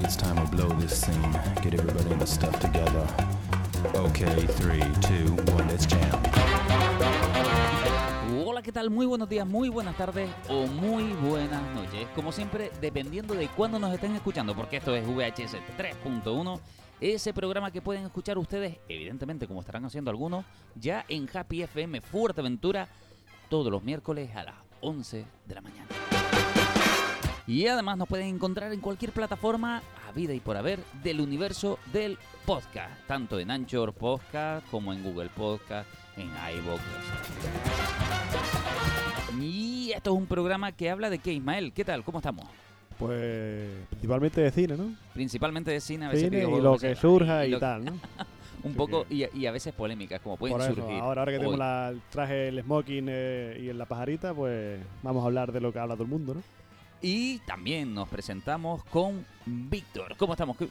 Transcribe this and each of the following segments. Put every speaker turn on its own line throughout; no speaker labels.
think it's time to blow this scene. Get everybody in the stuff together. Okay, three, two, one, let's jam.
Hola, ¿qué tal? Muy buenos días, muy buenas tardes o muy buenas noches. Como siempre, dependiendo de cuándo nos estén escuchando, porque esto es VHS 3.1, ese programa que pueden escuchar ustedes, evidentemente, como estarán haciendo algunos, ya en Happy FM Fuerteventura, todos los miércoles a las 11 de la mañana. Y además nos pueden encontrar en cualquier plataforma a vida y por haber del universo del podcast, tanto en Anchor Podcast como en Google Podcast, en iVoox. Y esto es un programa que habla de qué, Ismael, ¿qué tal? ¿Cómo estamos?
Pues principalmente de cine, ¿no?
Principalmente de cine, a veces
Cine y lo que surja y tal, ¿no?
Un
Así
poco,
que-
y, y a veces polémicas, como pueden
Por eso,
surgir.
ahora, ahora que tengo
hoy.
la- el traje, el smoking eh, y la pajarita, pues vamos a hablar de lo que habla todo el mundo, ¿no?
Y también nos presentamos con Víctor. ¿Cómo estamos? ¿Qué-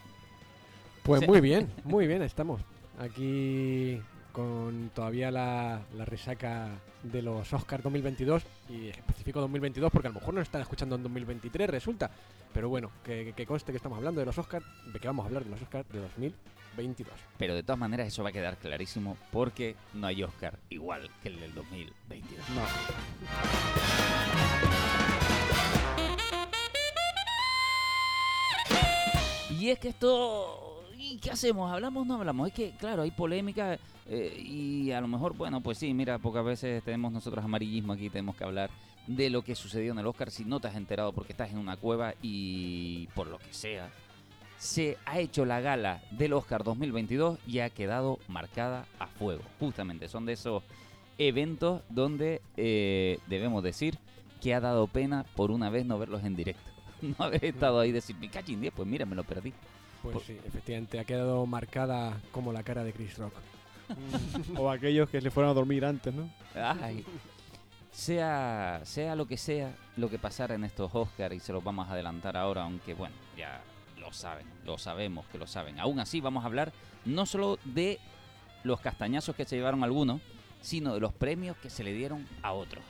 Pues muy bien, muy bien, estamos aquí con todavía la, la resaca de los Oscars 2022 y especifico 2022 porque a lo mejor nos están escuchando en 2023 resulta, pero bueno, que, que conste que estamos hablando de los Oscars, de que vamos a hablar de los Oscars de 2022.
Pero de todas maneras eso va a quedar clarísimo porque no hay Oscar igual que el del 2022.
No,
Y es que esto... ¿Y qué hacemos? ¿Hablamos o no hablamos? Es que, claro, hay polémica eh, y a lo mejor, bueno, pues sí, mira, pocas veces tenemos nosotros amarillismo aquí, tenemos que hablar de lo que sucedió en el Oscar si no te has enterado porque estás en una cueva y por lo que sea, se ha hecho la gala del Oscar 2022 y ha quedado marcada a fuego. Justamente, son de esos eventos donde eh, debemos decir que ha dado pena por una vez no verlos en directo. No haber estado ahí y decir, me cachín 10, pues mira, me lo perdí.
pues
Por-
sí, efectivamente ha quedado marcada como la cara de Chris Rock.
o aquellos que se fueron a dormir antes, ¿no?
Ay. Sea, sea lo que sea, lo que pasara en estos Oscars, y se los vamos a adelantar ahora, aunque bueno, ya lo saben, lo sabemos que lo saben. Aún así, vamos a hablar no solo de los castañazos que se llevaron algunos, sino de los premios que se le dieron a otros.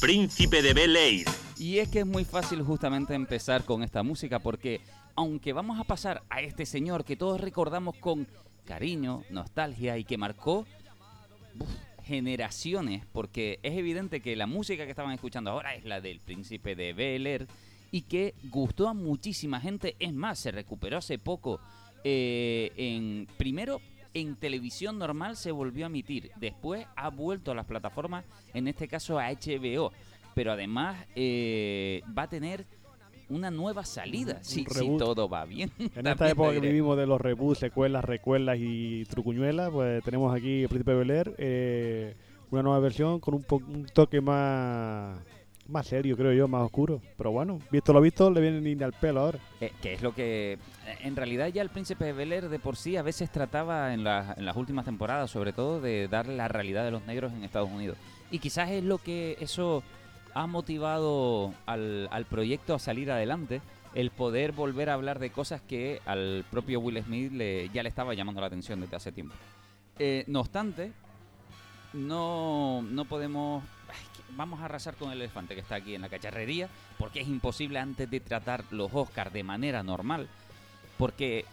Príncipe de Bel Air.
Y es que es muy fácil justamente empezar con esta música porque aunque vamos a pasar a este señor que todos recordamos con cariño, nostalgia y que marcó generaciones, porque es evidente que la música que estaban escuchando ahora es la del príncipe de Bel Air y que gustó a muchísima gente. Es más, se recuperó hace poco. eh, en primero en televisión normal se volvió a emitir, después ha vuelto a las plataformas, en este caso a HBO, pero además eh, va a tener una nueva salida, si, todo va bien.
En esta época que vivimos de los reboots, secuelas, recuelas y trucuñuelas, pues tenemos aquí el Príncipe de Bel Air, eh, una nueva versión con un toque más más serio, creo yo, más oscuro. Pero bueno, visto lo visto, le viene ni al pelo ahora.
Que es lo que. eh, En realidad, ya el Príncipe de Bel de por sí a veces trataba en, las- en las últimas temporadas, sobre todo, de dar la realidad de los negros en Estados Unidos. Y quizás es lo que eso ha motivado al, al proyecto a salir adelante. El poder volver a hablar de cosas que al propio Will Smith le- ya le estaba llamando la atención desde hace tiempo. Eh, no obstante, no, no podemos. Vamos a arrasar con el elefante que está aquí en la cacharrería, porque es imposible antes de tratar los Oscars de manera normal, porque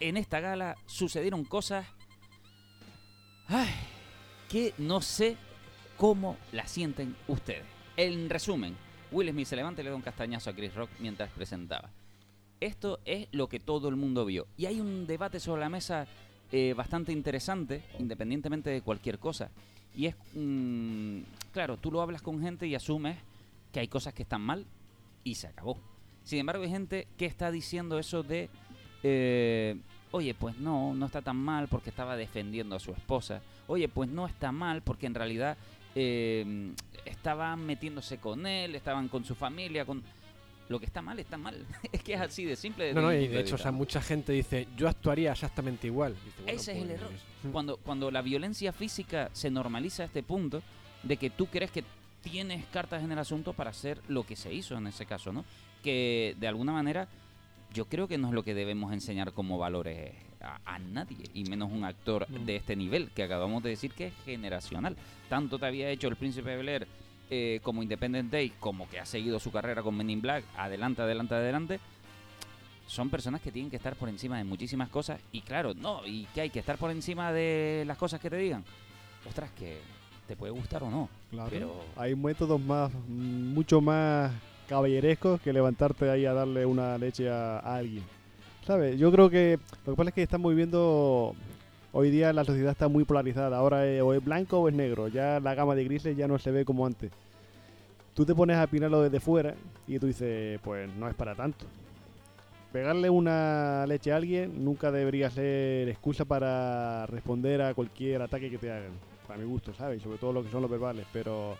en esta gala sucedieron cosas ay, que no sé cómo la sienten ustedes. En resumen, Will Smith se levanta y le da un castañazo a Chris Rock mientras presentaba. Esto es lo que todo el mundo vio. Y hay un debate sobre la mesa eh, bastante interesante, independientemente de cualquier cosa. Y es, mm, claro, tú lo hablas con gente y asumes que hay cosas que están mal y se acabó. Sin embargo, hay gente que está diciendo eso de, eh, oye, pues no, no está tan mal porque estaba defendiendo a su esposa. Oye, pues no está mal porque en realidad eh, estaban metiéndose con él, estaban con su familia, con... Lo que está mal, está mal. es que es así de simple.
No, no, y de hecho, o sea, mucha gente dice, yo actuaría exactamente igual. Dice, bueno,
Ese es el
pues,
error.
mm.
Cuando, cuando la violencia física se normaliza a este punto de que tú crees que tienes cartas en el asunto para hacer lo que se hizo en ese caso, ¿no? Que de alguna manera yo creo que no es lo que debemos enseñar como valores a, a nadie, y menos un actor de este nivel, que acabamos de decir que es generacional. Tanto te había hecho el Príncipe de Bel Air, eh, como Independent Day, como que ha seguido su carrera con Men in Black, adelante, adelante, adelante. Son personas que tienen que estar por encima de muchísimas cosas. Y claro, no, y que hay que estar por encima de las cosas que te digan. Ostras, que te puede gustar o no.
Claro.
Pero
Hay métodos más, mucho más caballerescos que levantarte ahí a darle una leche a, a alguien. ¿Sabes? Yo creo que lo que pasa es que estamos viviendo. Hoy día la sociedad está muy polarizada. Ahora es- o es blanco o es negro. Ya la gama de grises ya no se ve como antes. Tú te pones a opinarlo desde fuera y tú dices, pues no es para tanto. Pegarle una leche a alguien nunca debería ser excusa para responder a cualquier ataque que te hagan. Para mi gusto, ¿sabes? Sobre todo lo que son los verbales. Pero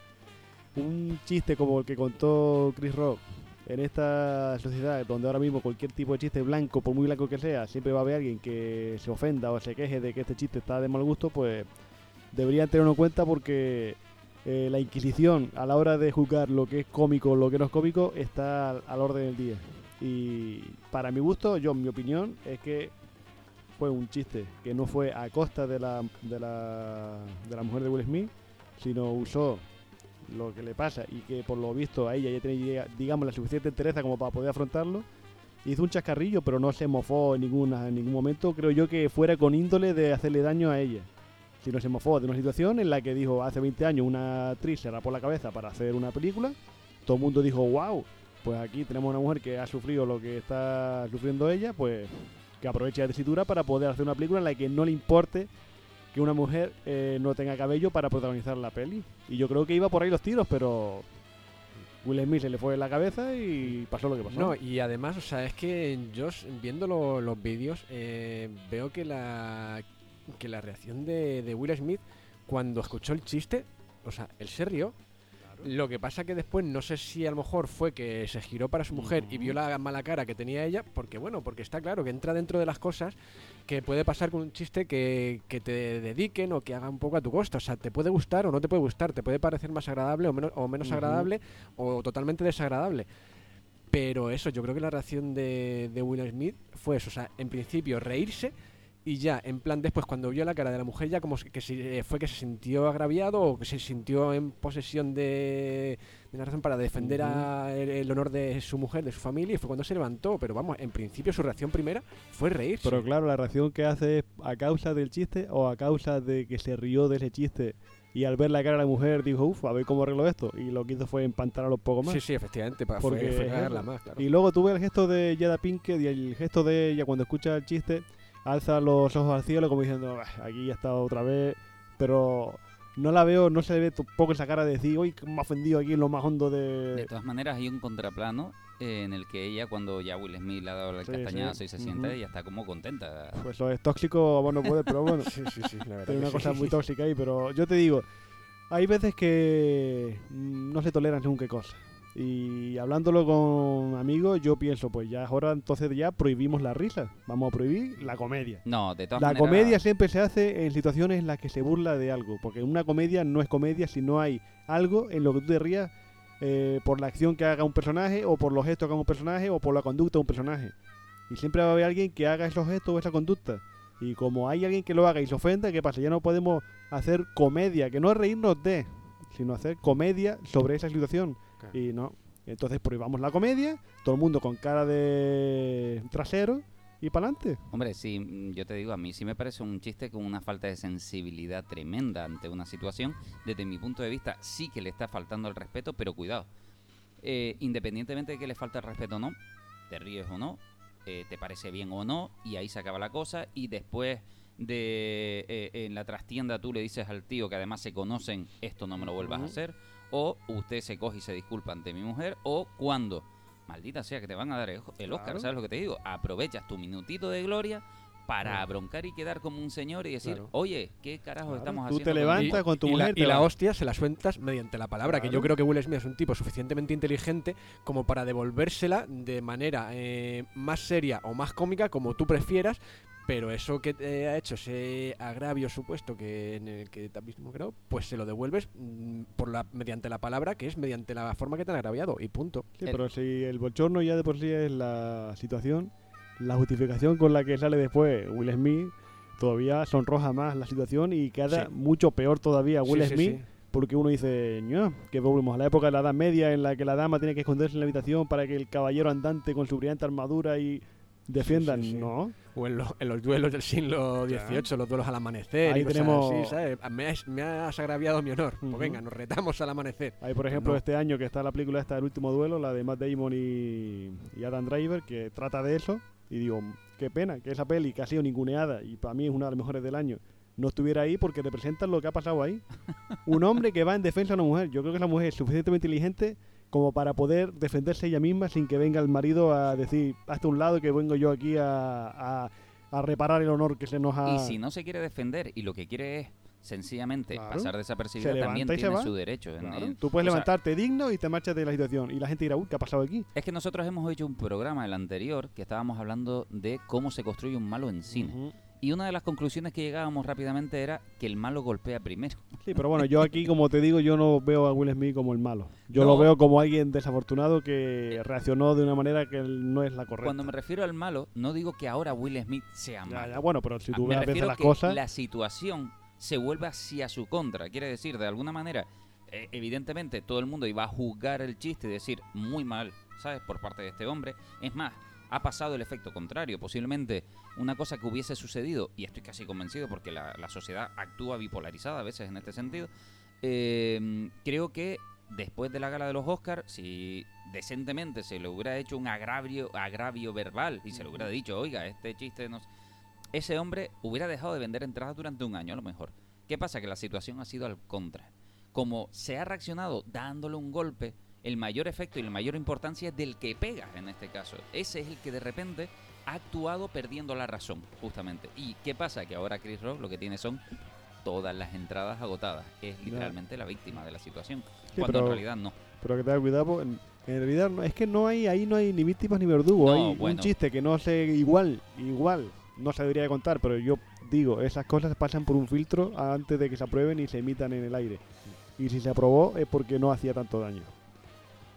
un chiste como el que contó Chris Rock en esta sociedad donde ahora mismo cualquier tipo de chiste blanco, por muy blanco que sea, siempre va a haber alguien que se ofenda o se queje de que este chiste está de mal gusto, pues deberían tenerlo en cuenta porque eh, la Inquisición a la hora de juzgar lo que es cómico o lo que no es cómico está al, orden del día. Y para mi gusto, yo, mi opinión, es que fue un chiste que no fue a costa de la, de la, de la mujer de Will Smith, sino usó lo que le pasa y que por lo visto a ella ya tenía, digamos, la suficiente entereza como para poder afrontarlo. Hizo un chascarrillo, pero no se mofó en, ninguna, en ningún momento. Creo yo que fuera con índole de hacerle daño a ella. Sino se mofó de una situación en la que dijo hace 20 años una actriz se rapó la cabeza para hacer una película. Todo el mundo dijo, wow, pues aquí tenemos una mujer que ha sufrido lo que está sufriendo ella, pues que aproveche la tesitura para poder hacer una película en la que no le importe que una mujer eh, no tenga cabello para protagonizar la peli. Y yo creo que iba por ahí los tiros, pero Will Smith se le fue en la cabeza y pasó lo que pasó.
No, y además, o sea, es que yo viendo lo- los vídeos eh, veo que la que la reacción de, de Will Smith cuando escuchó el chiste, o sea, él se rió. Lo que pasa que después no sé si a lo mejor fue que se giró para su mujer y vio la mala cara que tenía ella, porque bueno, porque está claro que entra dentro de las cosas que puede pasar con un chiste que, que te dediquen o que haga un poco a tu costa. O sea, te puede gustar o no te puede gustar, te puede parecer más agradable o menos, o menos agradable o totalmente desagradable. Pero eso, yo creo que la reacción de, de Will Smith fue eso. O sea, en principio reírse y ya, en plan después cuando vio la cara de la mujer ya como que se- eh, fue que se sintió agraviado o que se sintió en posesión de, de una razón para defender a el, el honor de su mujer, de su familia y fue cuando se levantó. Pero vamos, en principio su reacción primera fue reírse.
Pero claro, la reacción que hace es a causa del chiste o a causa de que se rió de ese chiste y al ver la cara de la mujer dijo, uff, a ver cómo arreglo esto. Y lo que hizo fue empantarlo un poco más.
Sí, sí, efectivamente, pa-
Porque
fue, fue más, claro.
Y luego tuve el gesto de Jada Pinkett y el gesto de ella cuando escucha el chiste, alza los ojos al cielo como diciendo, "Ah, aquí ya está otra vez, pero no la veo, no se le ve tampoco esa cara de decir, uy, que me ha ofendido aquí en lo más hondo
De
de...
todas maneras, hay un contraplano eh, en el que ella, cuando ya Will Smith le ha dado el
Sí,
castañazo
sí.
y se sienta, ella está como contenta.
Pues eso es tóxico, bueno, puede, pero bueno.
Sí, sí, sí, la verdad.
Hay
que
una
sí.
cosa muy tóxica ahí, pero yo te digo, hay veces que mm, no se toleran según qué cosa. Y hablándolo con amigos, yo pienso, pues ya ahora entonces ya prohibimos la risa. Vamos a prohibir la comedia.
No, de todas
La
maneras.
comedia siempre se hace en situaciones en las que se burla de algo, porque una comedia no es comedia si no hay algo en lo que tú te rías eh, por la acción que haga un personaje, o por los gestos que haga un personaje, o por la conducta de un personaje. Y siempre va a haber alguien que haga esos gestos o esa conducta. Y como hay alguien que lo haga y se ofenda, ¿qué pasa? Ya no podemos hacer comedia, que no es reírnos de, sino hacer comedia sobre esa situación.
Claro.
Y no. Entonces prohibamos la comedia, todo el mundo con cara de trasero y para adelante.
Hombre, sí, mm, yo te digo, a mí sí me parece un chiste con una falta de sensibilidad tremenda ante una situación. Desde mi punto de vista, sí que le está faltando el respeto, pero cuidado. Eh, independientemente de que le falte el respeto o no, te ríes o no, eh, te parece bien o no, y ahí se acaba la cosa. Y después de eh, en la trastienda tú le dices al tío que además se conocen, esto no me lo vuelvas a hacer. O usted se coge y se disculpa ante mi mujer. O cuando, maldita sea, que te van a dar el el Oscar,
Claro.
¿sabes lo que te digo? Aprovechas tu minutito de gloria para broncar y quedar como un señor y decir,
Claro.
oye, ¿qué carajo
Claro,
estamos
tú
haciendo?
te
con
levantas
esto?".
con tu
y
mujer
la,
te
y la hostia se la sueltas mediante la palabra, que yo creo que Will Smith es un tipo suficientemente inteligente como para devolvérsela de manera eh, más seria o más cómica, como tú prefieras, pero eso que te ha hecho, ese agravio supuesto que en el que te mismo creo, pues se lo devuelves mm, por la, mediante la palabra, que es mediante la forma que te han agraviado, y punto.
Sí,
El-
pero si el bochorno ya de por sí es la situación, la justificación con la que sale después Will Smith todavía sonroja más la situación y queda
Sí.
mucho peor todavía Will
Sí,
Smith
sí.
porque uno dice, "Ño, que volvemos a la época de la Edad Media en la que la dama tiene que esconderse en la habitación para que el caballero andante con su brillante armadura y defiendan.
sí, sí.
No,
O en, los- en los duelos del siglo XVIII, los duelos al amanecer.
Ahí
y
tenemos-
así, ¿sabes? Me has, me has agraviado mi honor.
Ujú.
Pues venga, nos retamos al amanecer.
Hay, por ejemplo,
No.
este año que está la película esta El último duelo, la de Matt Damon y, y Adam Driver, que trata de eso. Y digo, qué pena que esa peli que ha sido ninguneada y para mí es una de las mejores del año, no estuviera ahí porque representa lo que ha pasado ahí. Un hombre que va en defensa de una mujer. Yo creo que la mujer es suficientemente inteligente como para poder defenderse ella misma sin que venga el marido a decir, hasta un lado que vengo yo aquí a, a- a reparar el honor que se nos ha...
Y si no se quiere defender y lo que quiere es sencillamente
Claro.
pasar desapercibida, también tiene
va.
su derecho.
Claro,
en-
Tú puedes
sea,
levantarte digno y te marchas de la situación. Y la gente dirá, uy, ¿qué ha pasado aquí?
es que nosotros hemos hecho un programa, el anterior, que estábamos hablando de cómo se construye un malo en cine.
Ujú.
Y una de las conclusiones que llegábamos rápidamente era que el malo golpea primero.
Sí, pero bueno, yo aquí, como te digo, yo no veo a Will Smith como el malo. Yo
No.
lo veo como alguien desafortunado que reaccionó de una manera que no es la correcta.
Cuando me refiero al malo, no digo que ahora Will Smith sea
Ya,
malo.
ya, bueno, pero si
Ah,
tú
me
ves
refiero
las
que
cosas...
la situación se vuelve hacia su contra. Quiere decir, de alguna manera, eh, evidentemente todo el mundo iba a juzgar el chiste y decir muy mal, ¿sabes? Por parte de este hombre. Es más, ha pasado el efecto contrario. Posiblemente una cosa que hubiese sucedido, y estoy casi convencido porque la, la sociedad actúa bipolarizada a veces en este sentido, eh, creo que después de la gala de los Oscars, si decentemente se le hubiera hecho un agravio, agravio verbal y se le hubiera dicho, oiga, este chiste no... Ese hombre hubiera dejado de vender entradas durante un año a lo mejor. ¿Qué pasa? Que la situación ha sido al contra. Como se ha reaccionado dándole un golpe, el mayor efecto y la mayor importancia es del que pega en este caso. Ese es el que de repente ha actuado perdiendo la razón, justamente. ¿Y qué pasa? Que ahora Chris Rock lo que tiene son todas las entradas agotadas. Es literalmente la víctima de la situación.
Sí,
cuando
pero-
en realidad no.
Pero que te cuidado, pues, en, en realidad no, es que no hay ahí no hay ni víctimas ni verdugos.
No,
hay un chiste que no sé igual, igual, no se debería de contar, pero yo digo, esas cosas pasan por un filtro antes de que se aprueben y se emitan en el aire. Y si se aprobó es porque no hacía tanto daño.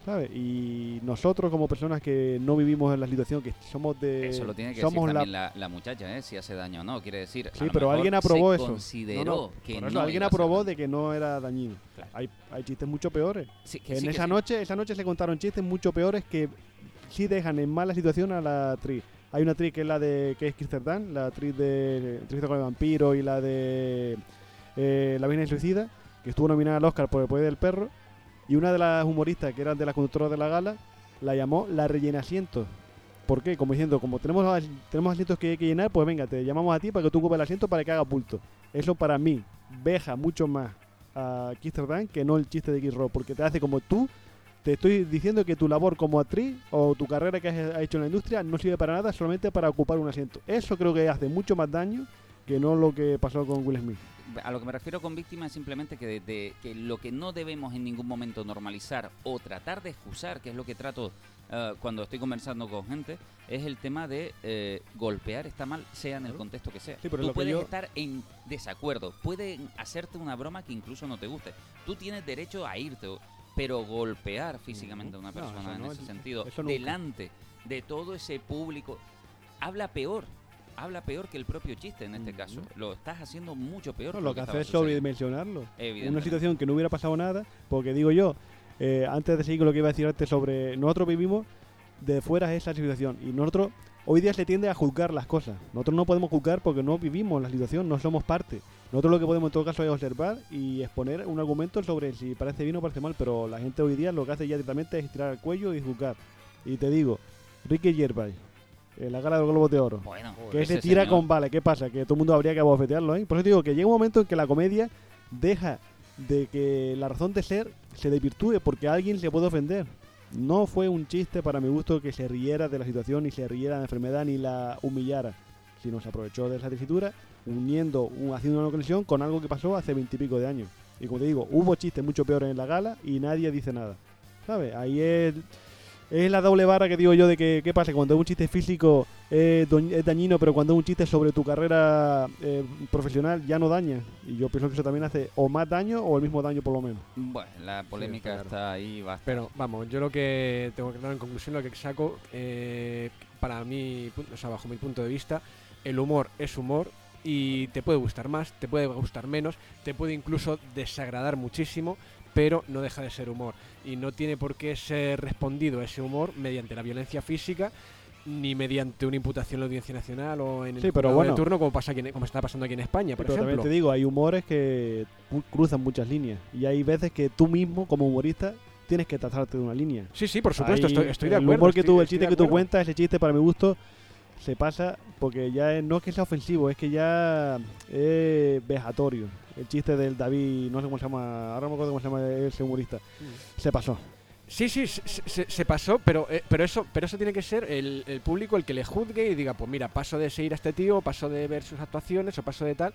¿Sabes? Y nosotros como personas que no vivimos en la situación, que somos de...
Eso lo tiene que
somos
decir
la
también la, la muchacha, ¿eh? si hace daño o no. Quiere decir,
Sí, pero alguien aprobó
se
eso.
consideró
No, no,
que no
alguien aprobó de que no era dañino.
Claro.
Hay, hay chistes mucho peores.
Sí, que
En
sí, que
esa
sí.
noche, esa noche se contaron chistes mucho peores que sí dejan en mala situación a la actriz. Hay una actriz que es la de que es Kirsten Dunst, la actriz de Entrevista con el vampiro y la de eh, La Virgen Suicida, que estuvo nominada al Oscar por el poder del perro. Y una de las humoristas que eran de las conductoras de la gala la llamó la rellena asientos. ¿Por qué? Como diciendo, como tenemos, tenemos asientos que hay que llenar, pues venga, te llamamos a ti para que tú ocupes el asiento para que haga bulto. Eso para mí veja mucho más a Kirsten Dunst que no el chiste de Rock, porque te hace como tú te estoy diciendo que tu labor como actriz o tu carrera que has hecho en la industria no sirve para nada, solamente para ocupar un asiento. Eso creo que hace mucho más daño que no lo que pasó con Will Smith.
A lo que me refiero con víctima es simplemente que, de- de- que lo que no debemos en ningún momento normalizar o tratar de excusar, que es lo que trato eh, cuando estoy conversando con gente, es el tema de eh, golpear está mal, sea en el contexto que sea.
Sí, pero
Tú puedes
yo-
estar en desacuerdo, pueden hacerte una broma que incluso no te guste. Tú tienes derecho a irte, pero golpear físicamente a una
No,
persona en ese sentido, delante de todo ese público, habla peor. Habla peor que el propio chiste en este
Ujú.
caso. Lo estás haciendo mucho peor.
No,
que
lo que
estaba
hace es sobredimensionarlo. Una situación que no hubiera pasado nada, porque digo yo, eh, antes de seguir con lo que iba a decir antes sobre nosotros vivimos de fuera esa situación y nosotros hoy día se tiende a juzgar las cosas. Nosotros no podemos juzgar porque no vivimos la situación, no somos parte. Nosotros lo que podemos en todo caso es observar y exponer un argumento sobre si parece bien o parece mal, pero la gente hoy día lo que hace ya directamente es tirar el cuello y juzgar. Y te digo, Ricky Gervais, en la gala del Globo de Oro,
Bueno,
que
ese
se tira
señor-
con vale, ¿qué pasa? Que todo el mundo habría que abofetearlo, ¿eh? Por eso digo que llega un momento en que la comedia deja de que la razón de ser se desvirtúe porque a alguien se puede ofender. No fue un chiste para mi gusto que se riera de la situación, ni se riera de la enfermedad, ni la humillara. sino se aprovechó de esa tesitura, uniendo, un- haciendo una conexión con algo que pasó hace veintipico de años. Y como te digo, hubo chistes mucho peores en la gala y nadie dice nada. ¿Sabes? Ahí es, es la doble barra que digo yo de que, ¿qué pasa? Cuando un chiste físico es, doñ- es dañino, pero cuando es un chiste sobre tu carrera eh, profesional ya no daña. Y yo pienso que eso también hace o más daño o el mismo daño por lo menos.
Bueno, la polémica
claro.
está ahí, basta.
Pero vamos, yo lo que tengo que dar en conclusión, lo que saco, eh, para mí, o sea, bajo mi punto de vista, el humor es humor y te puede gustar más, te puede gustar menos, te puede incluso desagradar muchísimo, pero no deja de ser humor. Y no tiene por qué ser respondido ese humor mediante la violencia física ni mediante una imputación en la Audiencia Nacional o en el
Sí, pero
juzgado de
bueno.
turno como pasa aquí en- como está pasando aquí en España, por
Pero también
ejemplo.
te digo, hay humores que cruzan muchas líneas. Y hay veces que tú mismo, como humorista, tienes que tratarte de una línea.
Sí, sí, por supuesto, estoy, estoy de
el
acuerdo.
humor que
estoy-
tú, el chiste que tú cuentas, ese chiste para mi gusto se pasa porque ya es- no es que sea ofensivo, es que ya es vejatorio. El chiste del David, no sé cómo se llama, ahora no me acuerdo cómo se llama ese humorista,
Mm.
se pasó.
Sí, sí, se, se- se pasó, pero, eh, pero, eso, pero eso tiene que ser el, el público el que le juzgue y diga, pues mira, paso de seguir a este tío, paso de ver sus actuaciones o paso de tal,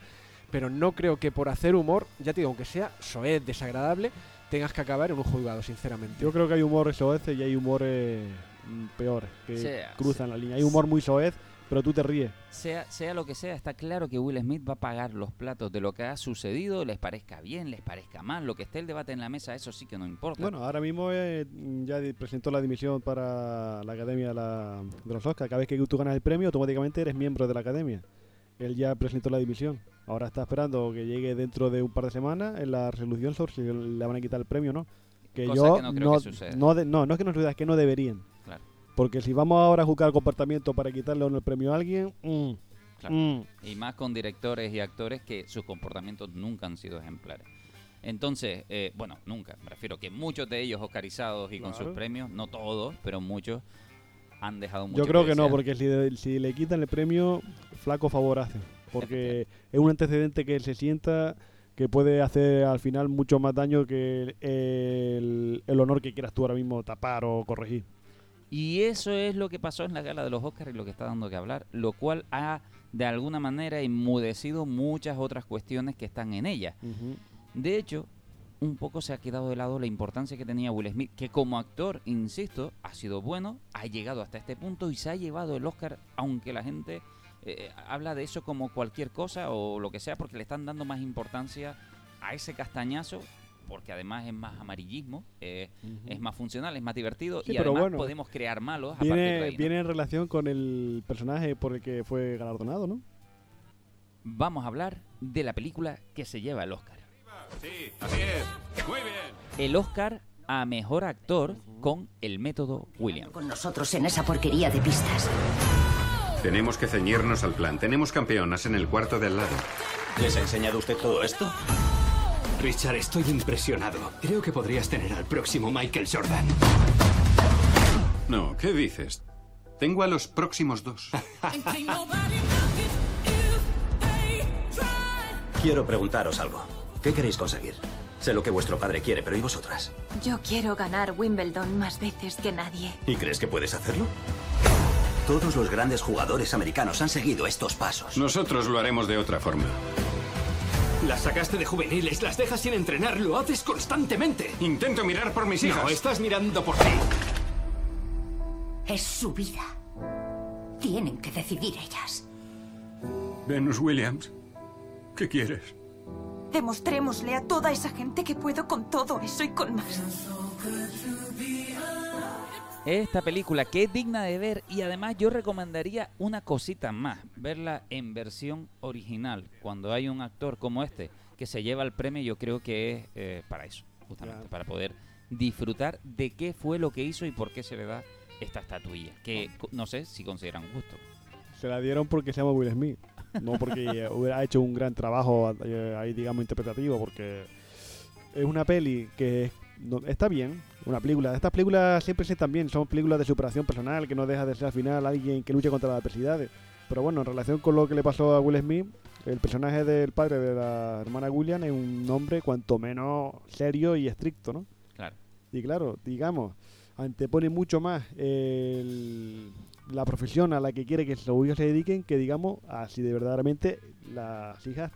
pero no creo que por hacer humor, ya te digo, aunque sea soez, desagradable, tengas que acabar en un juzgado, sinceramente.
Yo creo que hay humores soeces y hay humores mm, peores que
Sea-
cruzan la línea. Hay humor muy soez, pero tú te ríes.
Sea, sea lo que sea, está claro que Will Smith va a pagar los platos de lo que ha sucedido, les parezca bien, les parezca mal, lo que esté el debate en la mesa, eso sí que no importa.
Bueno, ahora mismo eh, ya presentó la dimisión para la Academia de, la- de los Oscars. Cada vez que tú ganas el premio, automáticamente eres miembro de la Academia. Él ya presentó la dimisión. Ahora está esperando que llegue dentro de un par de semanas en la resolución sobre si le van a quitar el premio o no. Que
Cosa
yo
que no creo que suceda.
no, de- no, no es que no suceda, es que no deberían. Porque si vamos ahora a juzgar comportamiento para quitarle el premio a alguien, mm,
Claro.
mm,
Y más con directores y actores que sus comportamientos nunca han sido ejemplares. Entonces, eh, bueno, nunca. Me refiero que muchos de ellos oscarizados y con sus premios, no todos, pero muchos, han dejado mucho
yo creo que no, porque si, de- si le quitan el premio, flaco favor hace. Porque es un antecedente que se sienta que puede hacer al final mucho más daño que el, el- el honor que quieras tú ahora mismo tapar o corregir.
Y eso es lo que pasó en la gala de los Oscars y lo que está dando que hablar, lo cual ha de alguna manera enmudecido muchas otras cuestiones que están en ella. De hecho, un poco se ha quedado de lado la importancia que tenía Will Smith, que como actor, insisto, ha sido bueno, ha llegado hasta este punto y se ha llevado el Oscar, aunque la gente eh, habla de eso como cualquier cosa o lo que sea, porque le están dando más importancia a ese castañazo, porque además es más amarillismo, eh, es más funcional, es más divertido
Sí,
y además
bueno,
podemos crear malos a partir de
Viene,
ahí, ¿no?
viene en relación con el personaje por el que fue galardonado, ¿no?
Vamos a hablar de la película que se lleva el Oscar.
Sí, así es. Muy bien.
El Oscar a Mejor Actor con el método Williams.
con nosotros en esa porquería de pistas.
Tenemos que ceñirnos al plan. Tenemos campeonas en el cuarto de al lado.
¿Les ha enseñado usted todo esto?
Richard, estoy impresionado. Creo que podrías tener al próximo Michael Jordan.
No, ¿qué dices? Tengo a los próximos dos.
Quiero preguntaros algo. ¿Qué queréis conseguir? Sé lo que vuestro padre quiere, pero ¿y vosotras?
Yo quiero ganar Wimbledon más veces que nadie.
¿Y crees que puedes hacerlo? Todos los grandes jugadores americanos han seguido estos pasos.
Nosotros lo haremos de otra forma.
Las sacaste de juveniles, las dejas sin entrenar, lo haces constantemente.
Intento mirar por mis hijas.
No, estás mirando por ti.
Es su vida. Tienen que decidir ellas.
Venus Williams, ¿qué quieres?
Demostrémosle a toda esa gente que puedo con todo eso y con más.
Esta película que es digna de ver y además yo recomendaría una cosita más, verla en versión original. Cuando hay un actor como este que se lleva el premio, yo creo que es eh, para eso, justamente, para poder disfrutar de qué fue lo que hizo y por qué se le da esta estatuilla, que co- no sé si consideran justo.
Se la dieron porque se llama Will Smith, no porque hubiera hecho un gran trabajo eh, ahí, digamos, interpretativo, porque es una peli que no- está bien, una película. Estas películas siempre se están bien, son películas de superación personal, que no deja de ser al final alguien que lucha contra las adversidades. Pero bueno, en relación con lo que le pasó a Will Smith, el personaje del padre de la hermana William es un hombre cuanto menos serio y estricto, ¿no?
Claro.
Y claro, digamos, antepone mucho más el, la profesión a la que quiere que sus hijos se dediquen que digamos a si de verdaderamente las hijas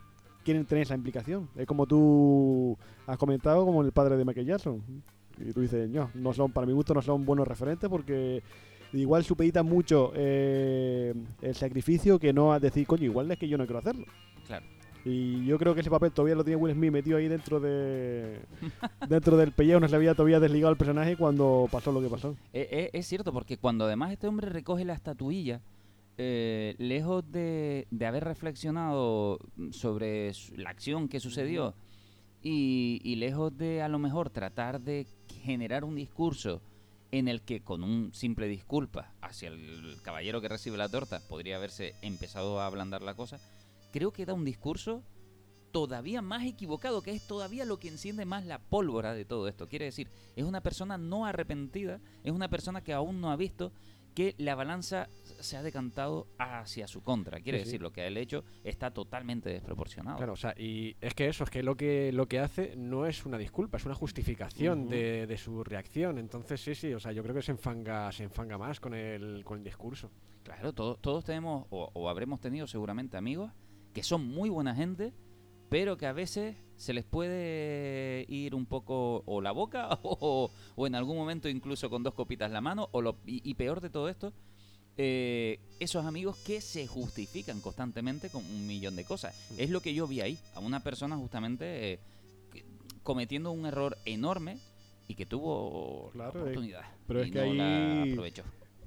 quieren tener esa implicación. Es como tú has comentado, como el padre de Michael Jackson. Y tú dices, no, no son, para mi gusto no son buenos referentes porque igual supeditan mucho eh, el sacrificio que no a decir, coño, igual es que yo no quiero hacerlo.
Claro.
Y yo creo que ese papel todavía lo tiene Will Smith metido ahí dentro de dentro del pellejo, no se había todavía desligado el personaje cuando pasó lo que pasó.
Eh, eh, es cierto, porque cuando además este hombre recoge la estatuilla, eh, lejos de, de haber reflexionado sobre la acción que sucedió y, y lejos de a lo mejor tratar de generar un discurso en el que con un simple disculpa hacia el caballero que recibe la torta podría haberse empezado a ablandar la cosa, creo que da un discurso todavía más equivocado, que es todavía lo que enciende más la pólvora de todo esto. Quiere decir, es una persona no arrepentida, es una persona que aún no ha visto que la balanza se ha decantado hacia su contra. Quiere
Sí, sí.
decir, lo que el hecho está totalmente desproporcionado.
Claro, o sea, y es que eso, es que lo que lo que hace no es una disculpa, es una justificación de, de su reacción. Entonces, sí, sí, o sea, yo creo que se enfanga, se enfanga más con el, con el discurso.
Claro, todos, todos tenemos o, o habremos tenido seguramente amigos que son muy buena gente, pero que a veces se les puede ir un poco o la boca o, o en algún momento incluso con dos copitas la mano o lo, y, y peor de todo esto, eh, esos amigos que se justifican constantemente con un millón de cosas. Es lo que yo vi ahí, a una persona justamente eh, cometiendo un error enorme y que tuvo la
eh,
oportunidad
pero
y
es que
no la
ahí-
aprovechó.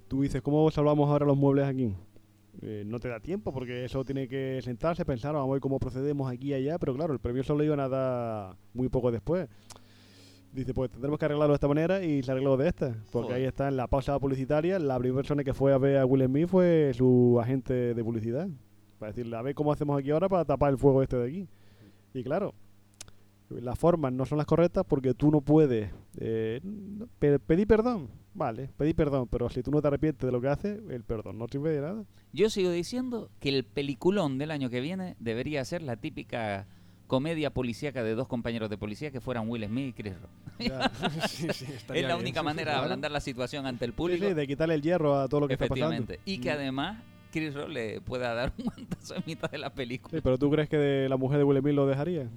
Tú dices, ¿cómo salvamos ahora los muebles aquí? Eh, no te da tiempo porque eso tiene que sentarse, pensar, vamos a ver cómo procedemos aquí y allá, pero claro, el premio solo iban a dar muy poco después. Dice, pues tendremos que arreglarlo de esta manera y se arregló de esta. Porque
Joder.
ahí está en la pausa publicitaria. La primera persona que fue a ver a Will Smith fue su agente de publicidad. Para decirle, a ver cómo hacemos aquí ahora para tapar el fuego este de aquí. Y claro, las formas no son las correctas porque tú no puedes eh, pedir perdón. Vale, pedir perdón, pero si tú no te arrepientes de lo que haces, el perdón no sirve de nada.
Yo sigo diciendo que el peliculón del año que viene debería ser la típica comedia policíaca de dos compañeros de policía que fueran Will Smith y Chris Rock.
Ya.
Sí, sí,
es la
bien.
única manera de ablandar la situación ante el público.
sí, de quitarle el hierro a todo lo que está pasando.
efectivamente. Y que
Mm.
además Chris Rock le pueda dar un guantazo en mitad de la película.
Sí, pero ¿tú crees que de la mujer de Will Smith lo dejaría?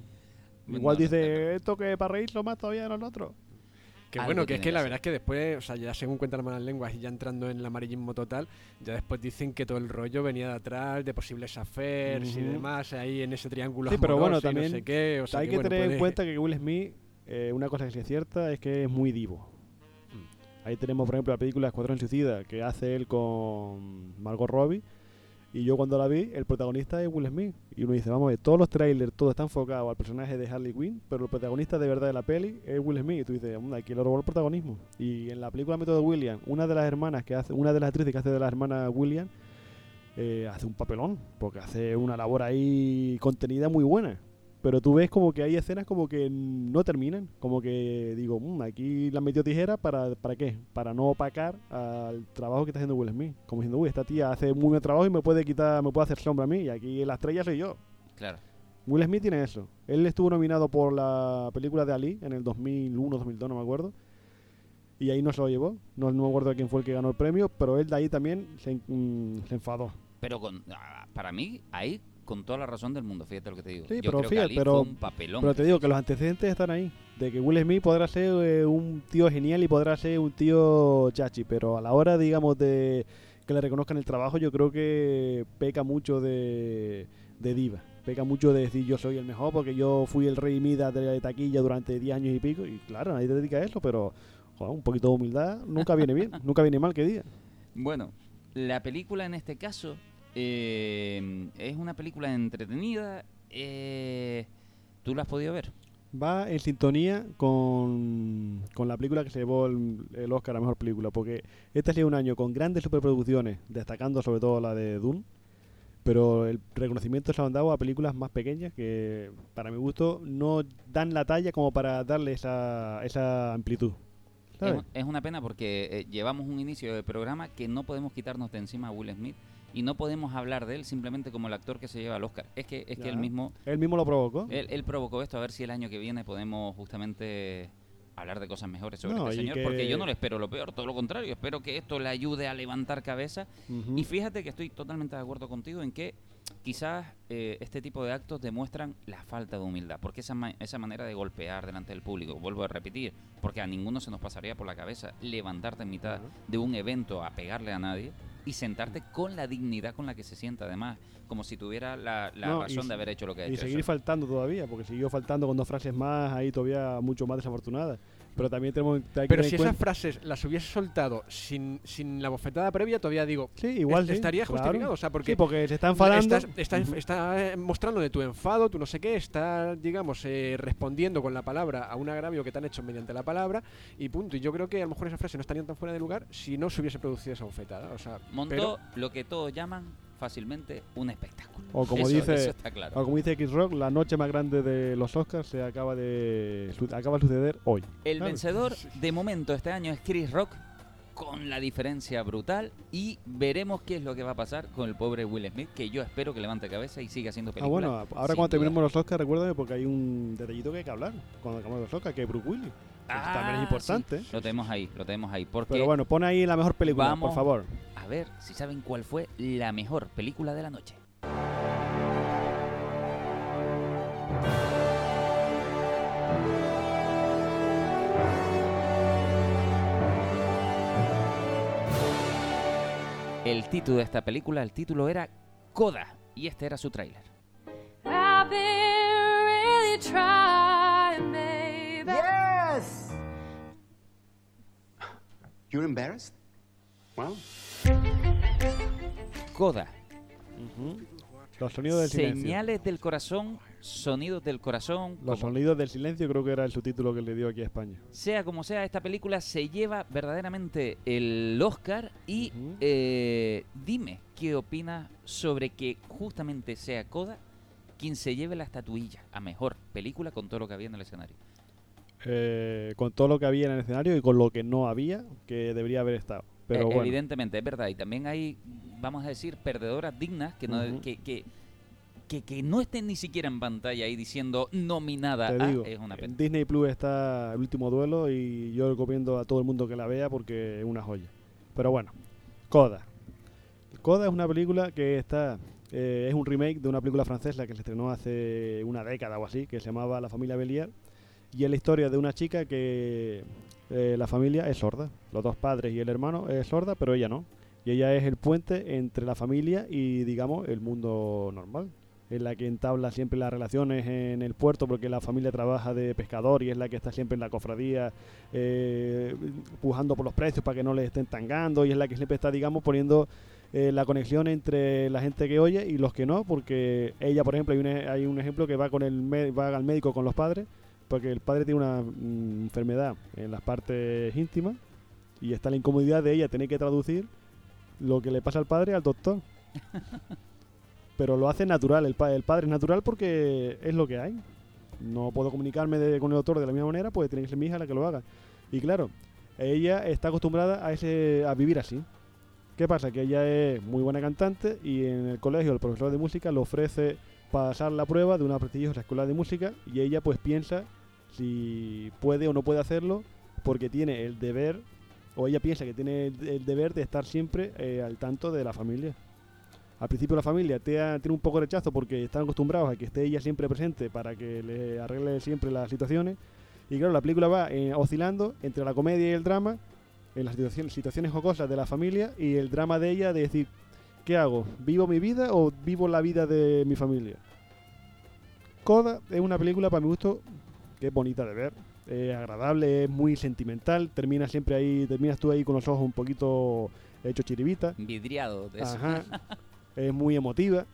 Igual
No,
dice, esto que para reírlo más todavía de nosotros.
Que bueno, que es que
que
la verdad es que después, o sea, ya según cuentan las malas lenguas y ya entrando en el amarillismo total, ya después dicen que todo el rollo venía de atrás, de posibles affairs y demás, ahí en ese triángulo
Sí, pero bueno, también
no sé qué, o sea,
Hay que
bueno,
tener en
puede-
cuenta que Will Smith, eh, una cosa que sí es cierta, es que es muy divo. Ahí tenemos, por ejemplo, la película Escuadrón Suicida, que hace él con Margot Robbie. Y yo cuando la vi, el protagonista es Will Smith. Y uno dice, vamos a ver, todos los trailers, todo está enfocado al personaje de Harley Quinn, pero el protagonista de verdad de la peli es Will Smith. Y tú dices, "Mm, aquí le robó el protagonismo. Y en la película Método William, una de las hermanas que hace, una de las actrices que hace de la hermana William, eh, hace un papelón, porque hace una labor ahí contenida muy buena. Pero tú ves como que hay escenas como que no terminan. Como que digo, "Mm, aquí la metido tijera para, ¿para qué? Para no opacar al trabajo que está haciendo Will Smith. Como diciendo, uy, esta tía hace muy buen trabajo y me puede quitar, me puede hacer sombra a mí. Y aquí la estrella soy yo.
Claro.
Will Smith tiene eso. Él estuvo nominado por la película de Ali en el 2001, 2002, no me acuerdo. Y ahí no se lo llevó. No, no me acuerdo quién fue el que ganó el premio, pero él de ahí también se, mm, se enfadó.
Pero con, ah, para mí, ahí con toda la razón del mundo, fíjate lo que te digo.
Sí,
Yo
pero
creo
fíjate, pero-
fue un papelón.
Pero te digo que los antecedentes están ahí. De que Will Smith podrá ser eh, un tío genial y podrá ser un tío chachi. Pero a la hora, digamos, de que le reconozcan el trabajo, yo creo que peca mucho de, de diva. Peca mucho de decir yo soy el mejor porque yo fui el rey Midas de taquilla durante 10 años y pico. Y claro, nadie te dedica a eso, pero joder, un poquito de humildad nunca viene bien. nunca viene mal que diga.
Bueno, la película en este caso eh, es una película entretenida. eh, ¿Tú la has podido ver?
va en sintonía con, con la película que se llevó el, el Oscar a Mejor Película, porque este ha sido un año con grandes superproducciones, destacando sobre todo la de Dune, pero el reconocimiento se lo han dado a películas más pequeñas que, para mi gusto, no dan la talla como para darle esa, esa amplitud.
Es una pena porque eh, llevamos un inicio de programa que no podemos quitarnos de encima a Will Smith y no podemos hablar de él simplemente como el actor que se lleva el Oscar. Es que, es que él mismo
Él mismo lo provocó.
Él, él provocó esto, a ver si el año que viene podemos justamente hablar de cosas mejores sobre
No,
este señor, porque
que-
yo no le espero lo peor, todo lo contrario, espero que esto le ayude a levantar cabeza. Y fíjate que estoy totalmente de acuerdo contigo en que quizás eh, este tipo de actos demuestran la falta de humildad, porque esa, ma- esa manera de golpear delante del público, vuelvo a repetir, porque a ninguno se nos pasaría por la cabeza levantarte en mitad de un evento a pegarle a nadie y sentarte con la dignidad con la que se sienta, además, como si tuviera la, la
No, y
razón de haber hecho lo que ha
Y
hecho.
seguir
Eso.
faltando todavía, porque siguió faltando con dos frases más, ahí todavía mucho más desafortunadas. Pero también tenemos hay que
Pero si esas
cuenta-
frases las hubiese soltado sin, sin la bofetada previa, todavía digo,
Sí, igual
es-
sí,
estaría
claro.
justificado. O sea, porque,
Sí, porque se está enfadando.
Estás, está,
Ujú.
está, eh, mostrando de tu enfado, tu no sé qué, está, digamos, eh, respondiendo con la palabra a un agravio que te han hecho mediante la palabra y punto. Y yo creo que a lo mejor esas frases no estarían tan fuera de lugar si no se hubiese producido esa bofetada. O sea,
Montó
pero-
lo que todos llaman fácilmente un espectáculo.
O como
Eso-
dice,
eso está claro.
o como dice X-Rock, la noche más grande de los Oscars se acaba de acaba de suceder hoy.
El
Claro.
vencedor de momento este año es Chris Rock con la diferencia brutal y veremos qué es lo que va a pasar con el pobre Will Smith que yo espero que levante cabeza y siga haciendo
Ah,
películas.
bueno, ahora cuando terminemos los Oscars, recuérdame porque hay un detallito que hay que hablar cuando acabemos los Oscars, que es Bruce Willis.
Ah,
también es importante.
sí, Lo tenemos ahí, lo tenemos ahí. Porque
Pero bueno, pon ahí la mejor película,
vamos
por favor.
A ver si saben cuál fue la mejor película de la noche. El título de esta película, el título era Coda y este era su tráiler.
Really.
Yes! You're embarrassed? Well,
Coda.
Los sonidos del silencio.
Señales del corazón, sonidos del corazón.
Los
como-
sonidos del silencio creo que era el subtítulo que le dio aquí a España.
Sea como sea, esta película se lleva verdaderamente el Oscar y eh, dime qué opinas sobre que justamente sea Coda quien se lleve la estatuilla a mejor película con todo lo que había en el escenario.
Eh, con todo lo que había en el escenario y con lo que no había, que debería haber estado. Pero
Eh,
bueno,
Evidentemente, es verdad. Y también hay, vamos a decir, perdedoras dignas que no, que, que, que, que no estén ni siquiera en pantalla ahí diciendo nominada
te
a
digo,
es una pena.
en Disney Plus está el último duelo y yo recomiendo a todo el mundo que la vea porque es una joya. Pero bueno, Coda. Coda es una película que está eh, es un remake de una película francesa que se estrenó hace una década o así, que se llamaba La familia Bélier y es la historia de una chica que eh, la familia es sorda, los dos padres y el hermano es sorda, pero ella no. Y ella es el puente entre la familia y, digamos, el mundo normal. Es la que entabla siempre las relaciones en el puerto porque la familia trabaja de pescador y es la que está siempre en la cofradía eh, pujando por los precios para que no les estén tangando y es la que siempre está, digamos, poniendo eh, la conexión entre la gente que oye y los que no, porque ella, por ejemplo, hay un, e- hay un ejemplo que va con el va al médico con los padres, porque el padre tiene una mm, enfermedad en las partes íntimas y está la incomodidad de ella tener que traducir lo que le pasa al padre al doctor. Pero lo hace natural, el, pa- el padre es natural porque es lo que hay. No puedo comunicarme de- con el doctor de la misma manera, pues tiene que ser mi hija la que lo haga. Y claro, ella está acostumbrada a, ese, a vivir así. ¿Qué pasa? Que ella es muy buena cantante y en el colegio el profesor de música le ofrece pasar la prueba de una prestigiosa escuela de música y ella pues piensa si puede o no puede hacerlo porque tiene el deber o ella piensa que tiene el, deber de estar siempre eh, al tanto de la familia. Al principio la familia te tiene un poco de rechazo porque están acostumbrados a que esté ella siempre presente para que le arregle siempre las situaciones. Y claro, la película va eh, oscilando entre la comedia y el drama, en las situaciones, situaciones jocosas de la familia y el drama de ella de decir, ¿qué hago? ¿Vivo mi vida o vivo la vida de mi familia? Coda es una película, para mi gusto, que es bonita de ver, es agradable, es muy sentimental, termina siempre ahí, terminas tú ahí con los ojos un poquito hecho chiribita.
Vidriado de eso.
Ajá. es muy emotiva,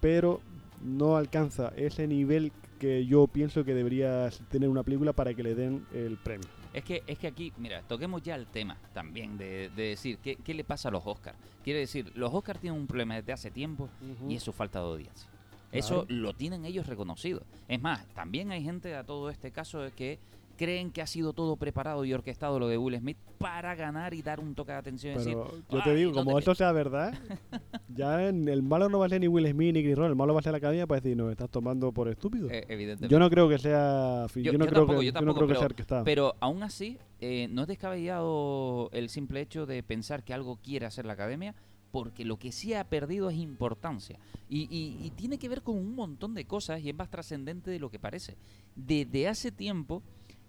pero no alcanza ese nivel que yo pienso que debería tener una película para que le den el premio.
Es que, es que aquí, mira, toquemos ya el tema también de, de decir ¿qué, qué le pasa a los Oscars. Quiere decir, los Oscars tienen un problema desde hace tiempo y es su falta de audiencia. Eso lo tienen ellos reconocido. Es más, también hay gente a todo este caso que creen que ha sido todo preparado y orquestado lo de Will Smith para ganar y dar un toque de atención y
Pero
decir,
yo te
"Ay,
digo, como esto sea verdad, ya en- el malo no va a ser ni Will Smith ni Chris Rock, el malo va a ser la academia para decir, nos estás tomando por estúpido.
Eh, evidentemente.
Yo no creo que sea.
Yo,
Yo, no
yo
creo
tampoco,
que,
yo
yo no
tampoco,
creo que
pero,
sea orquestado.
pero aún así, eh, no es descabellado el simple hecho de pensar que algo quiere hacer la academia, porque lo que sí ha perdido es importancia. Y, y- y tiene que ver con un montón de cosas y es más trascendente de lo que parece. Desde hace tiempo,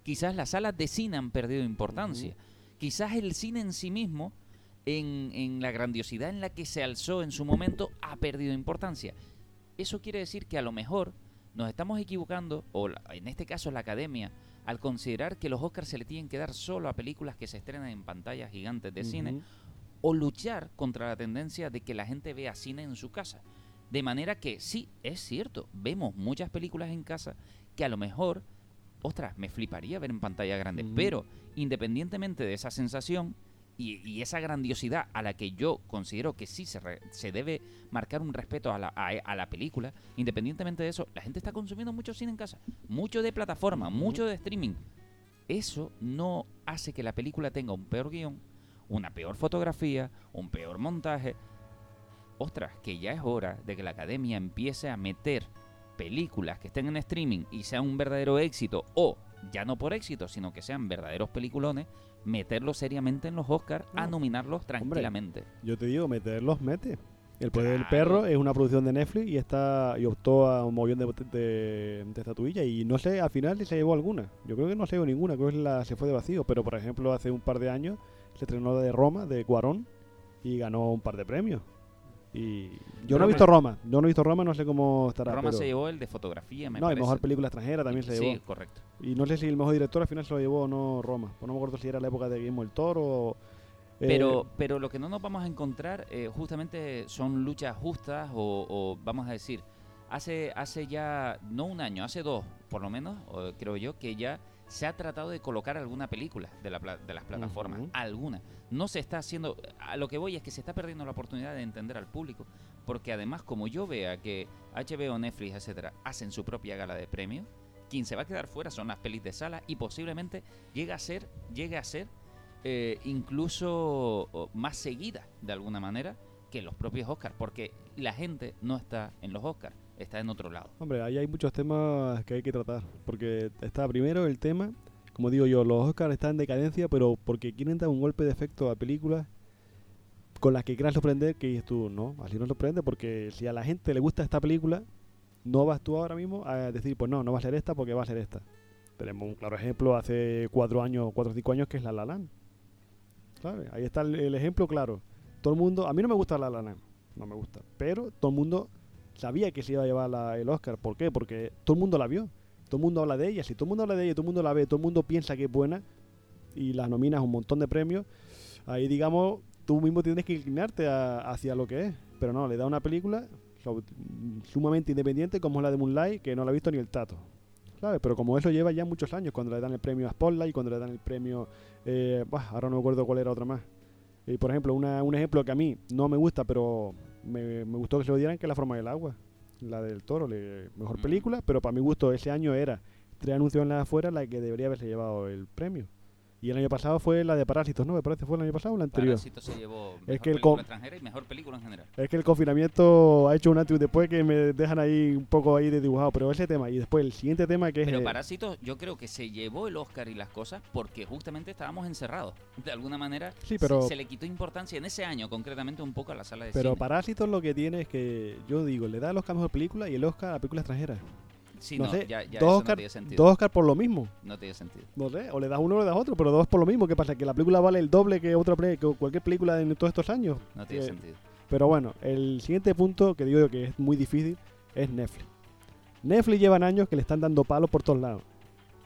quizás las salas de cine han perdido importancia. Quizás el cine en sí mismo, en, en la grandiosidad en la que se alzó en su momento, ha perdido importancia. Eso quiere decir que a lo mejor nos estamos equivocando, o la- en este caso la academia, al considerar que los Oscars se le tienen que dar solo a películas que se estrenan en pantallas gigantes de cine. O luchar contra la tendencia de que la gente vea cine en su casa. De manera que sí, es cierto, vemos muchas películas en casa que a lo mejor, ostras, me fliparía ver en pantalla grande, pero independientemente de esa sensación y, y esa grandiosidad a la que yo considero que sí se, re- se debe marcar un respeto a la, a, a la película, independientemente de eso, la gente está consumiendo mucho cine en casa, mucho de plataforma, mucho de streaming. Eso no hace que la película tenga un peor guion, una peor fotografía, un peor montaje. Ostras, que ya es hora de que la academia empiece a meter películas que estén en streaming y sean un verdadero éxito, o ya no por éxito, sino que sean verdaderos peliculones, meterlos seriamente en los Oscars a
No.
nominarlos tranquilamente.
Yo te digo, meterlos mete. El poder del perro es una producción de Netflix y está y optó a un de, de, de estatuillas y no sé al final si se llevó alguna. Yo creo que no se llevó ninguna, creo que la, se fue de vacío. Pero por ejemplo hace un par de años se estrenó de Roma, de Cuarón, y ganó un par de premios. Y yo no he visto Roma, yo no he visto Roma, no sé cómo estará.
Roma
pero-
se llevó el de fotografía, me
no, y
parece.
mejor película extranjera también se
Sí,
llevó.
correcto.
Y no sé si el mejor director al final se lo llevó o no Roma. Pues no me acuerdo si era la época de Guillermo el Toro o... eh,
Pero, pero lo que no nos vamos a encontrar eh, justamente son luchas justas o, o vamos a decir, hace, hace ya, no un año, hace dos por lo menos, o creo yo, que ya se ha tratado de colocar alguna película de, la de las plataformas, alguna. No se está haciendo, a lo que voy es que se está perdiendo la oportunidad de entender al público, porque además como yo vea que HBO, Netflix, etcétera, hacen su propia gala de premios, quien se va a quedar fuera son las pelis de sala y posiblemente llegue a ser, llegue a ser eh, incluso más seguida de alguna manera que los propios Oscars, porque la gente no está en los Oscars, está en otro lado.
Hombre, ahí hay muchos temas que hay que tratar. Porque está primero el tema, como digo yo, los Oscars están en decadencia, pero porque quieren dar un golpe de efecto a películas con las que quieran sorprender, que dices tú, no, así no sorprende, porque si a la gente le gusta esta película, no vas tú ahora mismo a decir, pues no, no va a ser esta porque va a ser esta. Tenemos un claro ejemplo hace cuatro años, cuatro o cinco años, que es La La Land. ¿Sabes? Ahí está el, el ejemplo claro. Todo el mundo, a mí no me gusta La La Land, no me gusta, pero todo el mundo sabía que se iba a llevar el Oscar. ¿Por qué? Porque todo el mundo la vio. Todo el mundo habla de ella. Si todo el mundo habla de ella, todo el mundo la ve, todo el mundo piensa que es buena y la nominas un montón de premios, ahí digamos, tú mismo tienes que inclinarte hacia lo que es. Pero no, le da una película sumamente independiente como la de Moonlight, que no la ha visto ni el tato. ¿Sabes? Pero como eso lleva ya muchos años, cuando le dan el premio a Spotlight, cuando le dan el premio... Eh, buah, ahora no me acuerdo cuál era otra más. Y por ejemplo, una- un ejemplo que a mí no me gusta, pero me, me gustó que se lo dieran, que La Forma del Agua. La del Toro, le- mejor
Mm.
película, pero para mi gusto ese año era tres anuncios en la afuera la que debería haberse llevado el premio. Y el año pasado fue la de Parásitos, ¿no? Me parece fue el año pasado o el anterior.
Parásito se llevó
Es que el
película
com-
extranjera y mejor película en general.
Es que el confinamiento ha hecho un antes y después que me dejan ahí un poco ahí de dibujado, pero ese tema. Y después el siguiente tema que es...
Pero
eh,
Parásito yo creo que se llevó el Oscar y las cosas porque justamente estábamos encerrados. De alguna manera
Sí, pero-
se, se le quitó importancia en ese año concretamente un poco a la sala de
Pero
cine.
Parásitos lo que tiene es que, yo digo, le da el Oscar a mejor película y el Oscar a película extranjera.
Sí,
no,
no,
sé,
ya- ya
dos,
no
Oscar,
tiene sentido.
dos Oscar por lo mismo.
No tiene sentido.
No sé, o le das uno o le das otro, pero dos por lo mismo. ¿Qué pasa? Que la película vale el doble que otra que cualquier película en todos estos años.
No tiene
Eh,
sentido.
Pero bueno, el siguiente punto que digo yo que es muy difícil es Netflix. Netflix llevan años que le están dando palos por todos lados.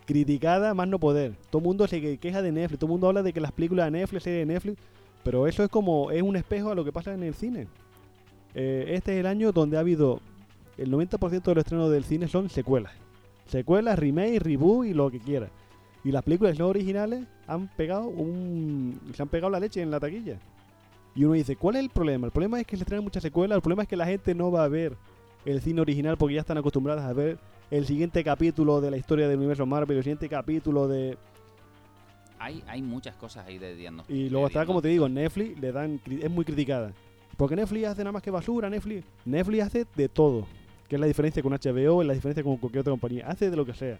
Criticada más no poder. Todo el mundo se que- queja de Netflix. Todo el mundo habla de que las películas de Netflix, series de Netflix. Pero eso es como, es un espejo a lo que pasa en el cine. Eh, este es el año donde ha habido el 90% de los estrenos del cine son secuelas. Secuelas, remake, reboot y lo que quiera. Y las películas no originales han pegado un. se han pegado la leche en la taquilla. Y uno dice, ¿cuál es el problema? El problema es que se estrenan muchas secuelas, el problema es que la gente no va a ver el cine original porque ya están acostumbradas a ver el siguiente capítulo de la historia del universo Marvel, el siguiente capítulo de...
Hay, hay muchas cosas ahí de diagnóstico.
Y luego está, como te digo, Netflix le dan, es muy criticada. Porque Netflix hace nada más que basura, Netflix. Netflix hace de todo. Que es la diferencia con HBO, es la diferencia con cualquier otra compañía. Hace de lo que sea.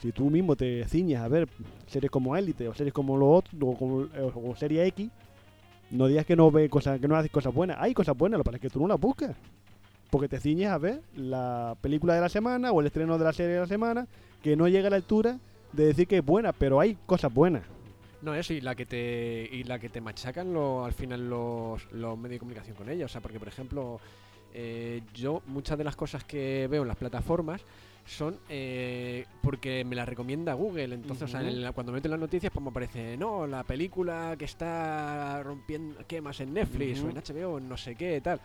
Si tú mismo te ciñas a ver series como Elite o series como lo otro, o como, o como Serie X, no digas que no ve cosas, que no haces cosas buenas. Hay cosas buenas, lo que pasa es que tú no las buscas. Porque te ciñes a ver la película de la semana o el estreno de la serie de la semana, que no llega a la altura de decir que es buena, pero hay cosas buenas.
No, eso, y la que te, y la que te machacan al final los, los medios de comunicación con ella. O sea, porque, por ejemplo, eh, yo muchas de las cosas que veo en las plataformas son eh, porque me las recomienda Google. Entonces, o sea, en la- cuando meto las noticias, pues me aparece, no, la película que está rompiendo quemas en Netflix o en HBO, no sé qué, tal.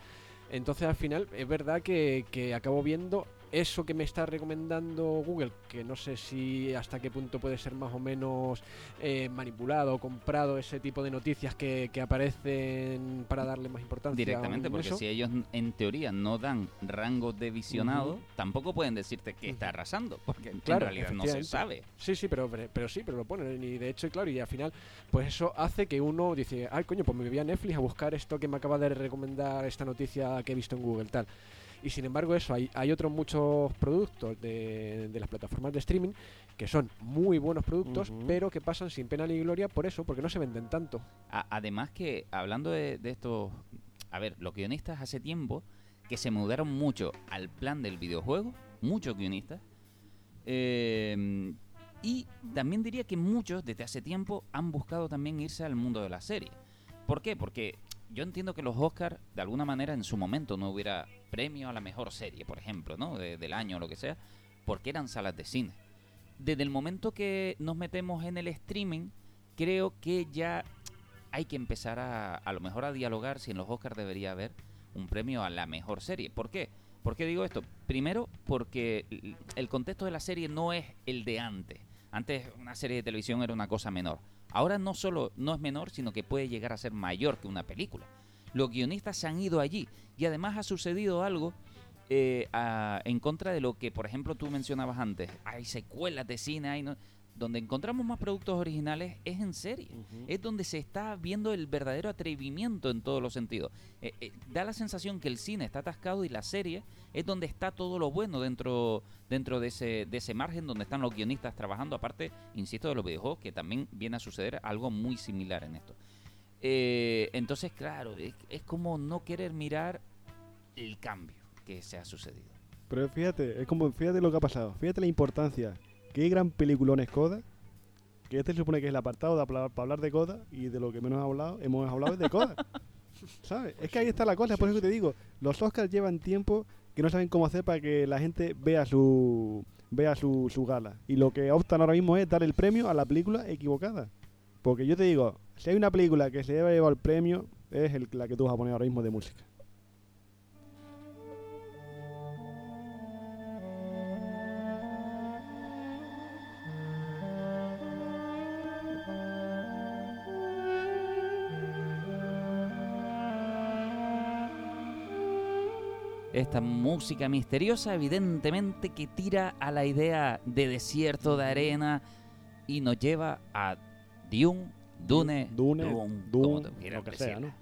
Entonces, al final, es verdad que, que acabo viendo eso que me está recomendando Google, que no sé si hasta qué punto puede ser más o menos eh, manipulado comprado ese tipo de noticias que, que aparecen para darle más importancia.
Directamente, porque
eso.
si ellos en teoría no dan rangos de visionado, tampoco pueden decirte que está arrasando, porque en
Claro,
realidad no se sabe.
Sí, sí, pero, pero, pero sí, pero lo ponen. Y de hecho, claro, y al final, pues eso hace que uno dice, ay, coño, pues me voy a Netflix a buscar esto que me acaba de recomendar esta noticia que he visto en Google, tal. Y sin embargo, eso, hay, hay otros muchos productos de, de las plataformas de streaming que son muy buenos productos, pero que pasan sin pena ni gloria por eso, porque no se venden tanto.
A- además que, hablando de, de estos... A ver, los guionistas hace tiempo que se mudaron mucho al plan del videojuego, muchos guionistas, eh, y también diría que muchos desde hace tiempo han buscado también irse al mundo de la serie. ¿Por qué? Porque yo entiendo que los Oscars, de alguna manera, en su momento no hubiera premio a la mejor serie, por ejemplo, ¿no? De- del año o lo que sea, porque eran salas de cine. Desde el momento que nos metemos en el streaming, creo que ya hay que empezar a, a lo mejor a dialogar si en los Oscars debería haber un premio a la mejor serie. ¿Por qué? ¿Por qué digo esto? Primero, porque el contexto de la serie no es el de antes. Antes una serie de televisión era una cosa menor. Ahora no solo no es menor, sino que puede llegar a ser mayor que una película. Los guionistas se han ido allí y además ha sucedido algo eh, en contra de lo que, por ejemplo, tú mencionabas antes. Hay secuelas de cine, hay no- donde encontramos más productos originales es en serie. Es donde se está viendo el verdadero atrevimiento en todos los sentidos. Eh, eh, da la sensación que el cine está atascado y la serie es donde está todo lo bueno dentro, dentro de, ese, de ese margen donde están los guionistas trabajando. Aparte, insisto, de los videojuegos, que también viene a suceder algo muy similar en esto. Eh, entonces, claro, es, es como no querer mirar el cambio que se ha sucedido.
Pero fíjate, es como, fíjate lo que ha pasado. Fíjate la importancia. Qué gran peliculón es Coda. Que este se supone que es el apartado de para hablar de Coda y de lo que menos hemos hablado, hemos hablado es de Coda. ¿Sabes? Es que ahí está la cosa, por eso que te digo. Los Oscars llevan tiempo que no saben cómo hacer para que la gente vea su vea su, su gala. Y lo que optan ahora mismo es dar el premio a la película equivocada. Porque yo te digo, si hay una película que se debe llevar el premio, es el- la que tú vas a poner ahora mismo de música.
Esta música misteriosa, evidentemente, que tira a la idea de desierto, de arena, y nos lleva a Dune, Dune,
Dune,
Dune,
Dune, lo que sea. ¿no?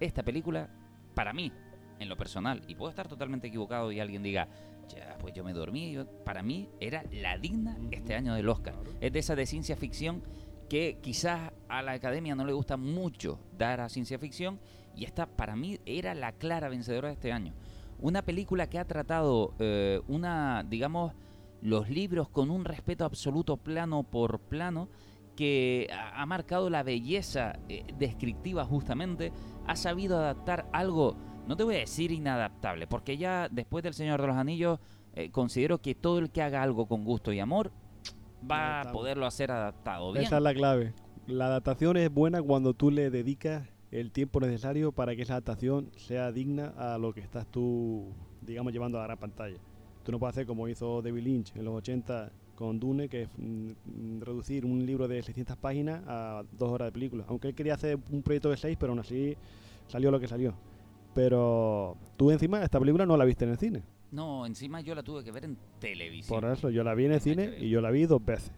Esta película, para mí, en lo personal, y puedo estar totalmente equivocado y alguien diga, ya, pues yo me dormí, yo- para mí era la digna este año del Oscar. Es de esa de ciencia ficción que quizás a la academia no le gusta mucho dar a ciencia ficción y esta para mí era la clara vencedora de este año. Una película que ha tratado eh, una, digamos, los libros con un respeto absoluto plano por plano que ha marcado la belleza eh, descriptiva justamente, ha sabido adaptar algo, no te voy a decir inadaptable, porque ya después del Señor de los Anillos eh, considero que todo el que haga algo con gusto y amor va a poderlo hacer adaptado bien.
Esa es la clave. La adaptación es buena cuando tú le dedicas el tiempo necesario para que esa adaptación sea digna a lo que estás tú, digamos, llevando a la gran pantalla. Tú no puedes hacer como hizo David Lynch en los 80 con Dune, que es mm, mm, reducir un libro de 600 páginas a dos horas de película. Aunque él quería hacer un proyecto de seis, pero aún así salió lo que salió. Pero tú encima esta película no la viste en el cine.
No, encima yo la tuve que ver en televisión.
Por eso, yo la vi en el cine y yo la vi dos veces.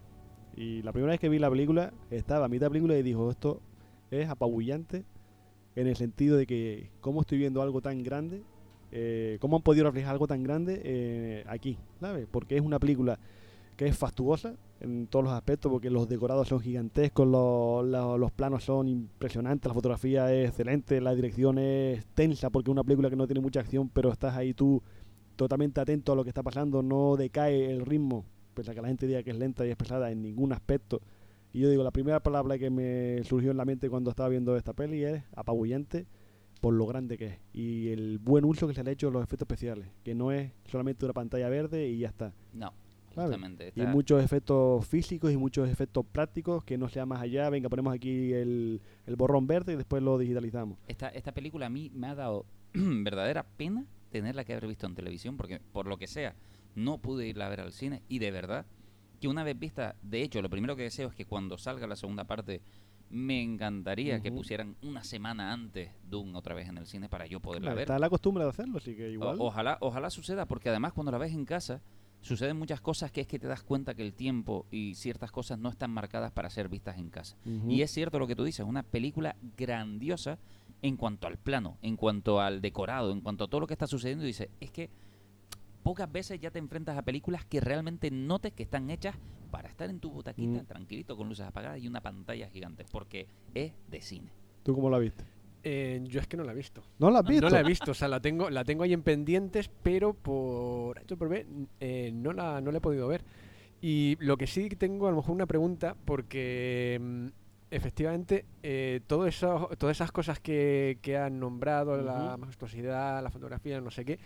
Y la primera vez que vi la película, estaba a mitad de película y dijo, esto es apabullante en el sentido de que cómo estoy viendo algo tan grande, eh, cómo han podido reflejar algo tan grande eh, aquí, ¿sabes? Porque es una película que es fastuosa en todos los aspectos, porque los decorados son gigantescos, los, los- planos son impresionantes, la fotografía es excelente, la dirección es tensa, porque es una película que no tiene mucha acción, pero estás ahí tú totalmente atento a lo que está pasando, no decae el ritmo, pese a que la gente diga que es lenta y es pesada en ningún aspecto. Y yo digo, la primera palabra que me surgió en la mente cuando estaba viendo esta peli es apabullante por lo grande que es y el buen uso que se le ha hecho a los efectos especiales, que no es solamente una pantalla verde y ya está.
No, justamente.
Y
está-
muchos efectos físicos y muchos efectos prácticos que no sea más allá. Venga, ponemos aquí el, el borrón verde y después lo digitalizamos.
Esta, esta película a mí me ha dado verdadera pena tenerla que haber visto en televisión, porque por lo que sea, no pude irla a ver al cine. Y de verdad, que una vez vista, de hecho, lo primero que deseo es que cuando salga la segunda parte, me encantaría que pusieran una semana antes Doom otra vez en el cine para yo poderla
Claro,
ver.
Está la costumbre de hacerlo, así que igual.
O- ojalá, ojalá suceda, porque además cuando la ves en casa, suceden muchas cosas que es que te das cuenta que el tiempo y ciertas cosas no están marcadas para ser vistas en casa. Y es cierto lo que tú dices, una película grandiosa en cuanto al plano, en cuanto al decorado, en cuanto a todo lo que está sucediendo. Y dices, es que pocas veces ya te enfrentas a películas que realmente notes que están hechas para estar en tu butaquita,
Mm.
tranquilito, con luces apagadas y una pantalla gigante, porque es de cine.
¿Tú cómo la viste?
Eh, yo es que no la he visto.
¿No la has visto?
No la he visto, o sea, la tengo, la tengo ahí en pendientes, pero por hecho por ver, eh, no, la, no la he podido ver. Y lo que sí tengo a lo mejor una pregunta, porque mm, efectivamente eh, todo eso, todas esas cosas que, que han nombrado, la majestuosidad, la fotografía, no sé qué,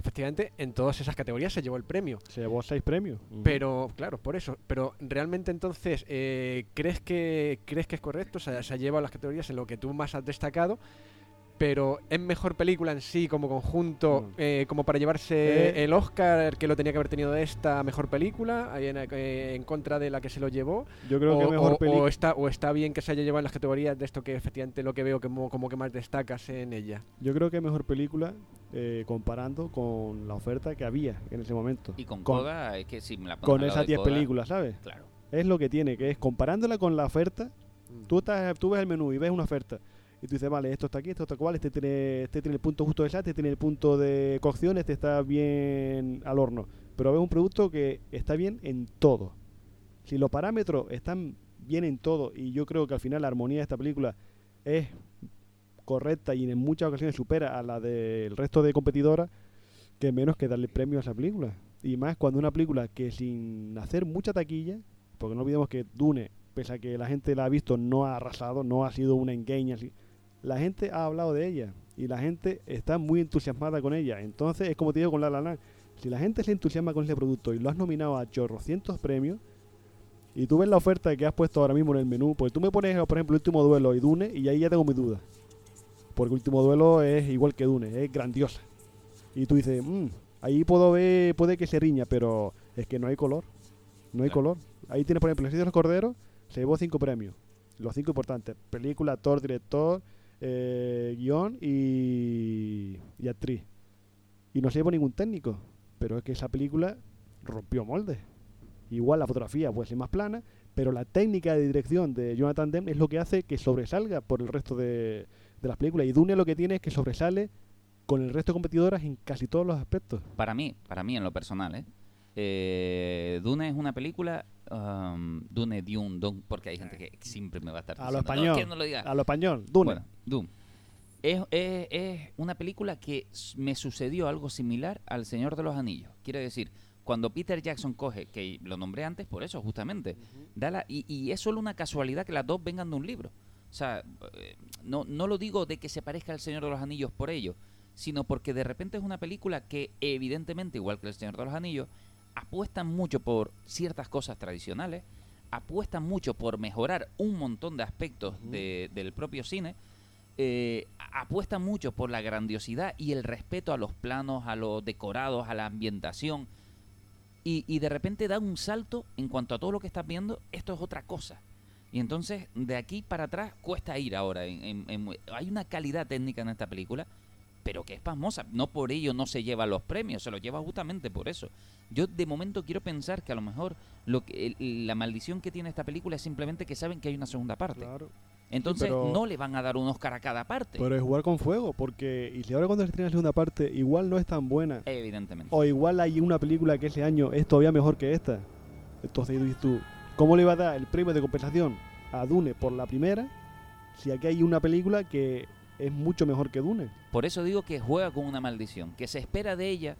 efectivamente en todas esas categorías se llevó el premio.
Se llevó seis premios.
Pero, claro, por eso. Pero realmente entonces, eh, ¿crees, que, ¿crees que es correcto? O sea, se ha llevado las categorías en lo que tú más has destacado. Pero es mejor película en sí, como conjunto, eh, como para llevarse
Eh.
el Oscar que lo tenía que haber tenido de esta mejor película, ahí en, eh, en contra de la que se lo llevó.
Yo creo que mejor
o- o está, o está bien que se haya llevado en las categorías de esto que efectivamente lo que veo como, como que más destacas en ella.
Yo creo que mejor película eh, comparando con la oferta que había en ese momento.
Y con, Coda, es que si me la
con esas
de
10
Coda,
películas, ¿sabes?
Claro.
Es lo que tiene, que es comparándola con la oferta. Tú, estás, tú ves el menú y ves una oferta. Y tú dices, vale, esto está aquí, esto está cual, este tiene, este tiene el punto justo de sal, este tiene el punto de cocción, este está bien al horno. Pero ves un producto que está bien en todo. Si los parámetros están bien en todo, y yo creo que al final la armonía de esta película es correcta y en muchas ocasiones supera a la del resto de competidoras, que menos que darle premio a esa película. Y más cuando una película que sin hacer mucha taquilla, porque no olvidemos que Dune, pese a que la gente la ha visto, no ha arrasado, no ha sido una engaña. La gente ha hablado de ella y la gente está muy entusiasmada con ella. Entonces es como te digo con La La Land, si la gente se entusiasma con ese producto y lo has nominado a chorrocientos premios, y tú ves la oferta que has puesto ahora mismo en el menú, pues tú me pones, por ejemplo, Último Duelo y Dune, y ahí ya tengo mis dudas. Porque Último Duelo es igual que Dune, es grandiosa. Y tú dices, "Mm, ahí puedo ver, puede que se riña, pero es que no hay color. No hay color. Ahí tienes, por ejemplo, El de los Corderos, se llevó cinco premios. Los cinco importantes. Película, actor, director, eh, guion y, y actriz. Y no se llevó ningún técnico. Pero es que esa película rompió moldes. Igual la fotografía puede ser más plana, pero la técnica de dirección de Jonathan Demme es lo que hace que sobresalga por el resto de, de las películas. Y Dune lo que tiene es que sobresale con el resto de competidoras en casi todos los aspectos.
Para mí, para mí en lo personal, ¿eh? Eh, Dune es una película, um, Dune, Dune, Dune, porque hay gente que siempre me va a estar
A lo
diciendo, "No,
español.
que no lo diga".
A lo español. Dune.
Bueno, Dune. Es, es- es una película que me sucedió algo similar al Señor de los Anillos. Quiere decir, cuando Peter Jackson coge, que lo nombré antes por eso, justamente, da la- y, y es solo una casualidad que las dos vengan de un libro. O sea, eh, no, no lo digo de que se parezca al Señor de los Anillos por ello, sino porque de repente es una película que, evidentemente, igual que el Señor de los Anillos, apuestan mucho por ciertas cosas tradicionales, apuestan mucho por mejorar un montón de aspectos de- del propio cine, eh, apuestan mucho por la grandiosidad y el respeto a los planos, a los decorados, a la ambientación. Y, y de repente da un salto en cuanto a todo lo que estás viendo, esto es otra cosa. Y entonces, de aquí para atrás, cuesta ir ahora. En, en- en- hay una calidad técnica en esta película, pero que es pasmosa. No por ello no se lleva los premios, se los lleva justamente por eso. Yo de momento quiero pensar que a lo mejor lo que, el- la maldición que tiene esta película es simplemente que saben que hay una segunda parte. Entonces
pero-
no le van a dar un Oscar a cada parte.
Pero es jugar con fuego, porque y si ahora cuando se estrena la segunda parte, igual no es tan buena.
Evidentemente.
O igual hay una película que ese año es todavía mejor que esta. Entonces dices tú, ¿cómo le va a dar el premio de compensación a Dune por la primera si aquí hay una película que es mucho mejor que Dune?
Por eso digo que juega con una maldición, que se espera de ella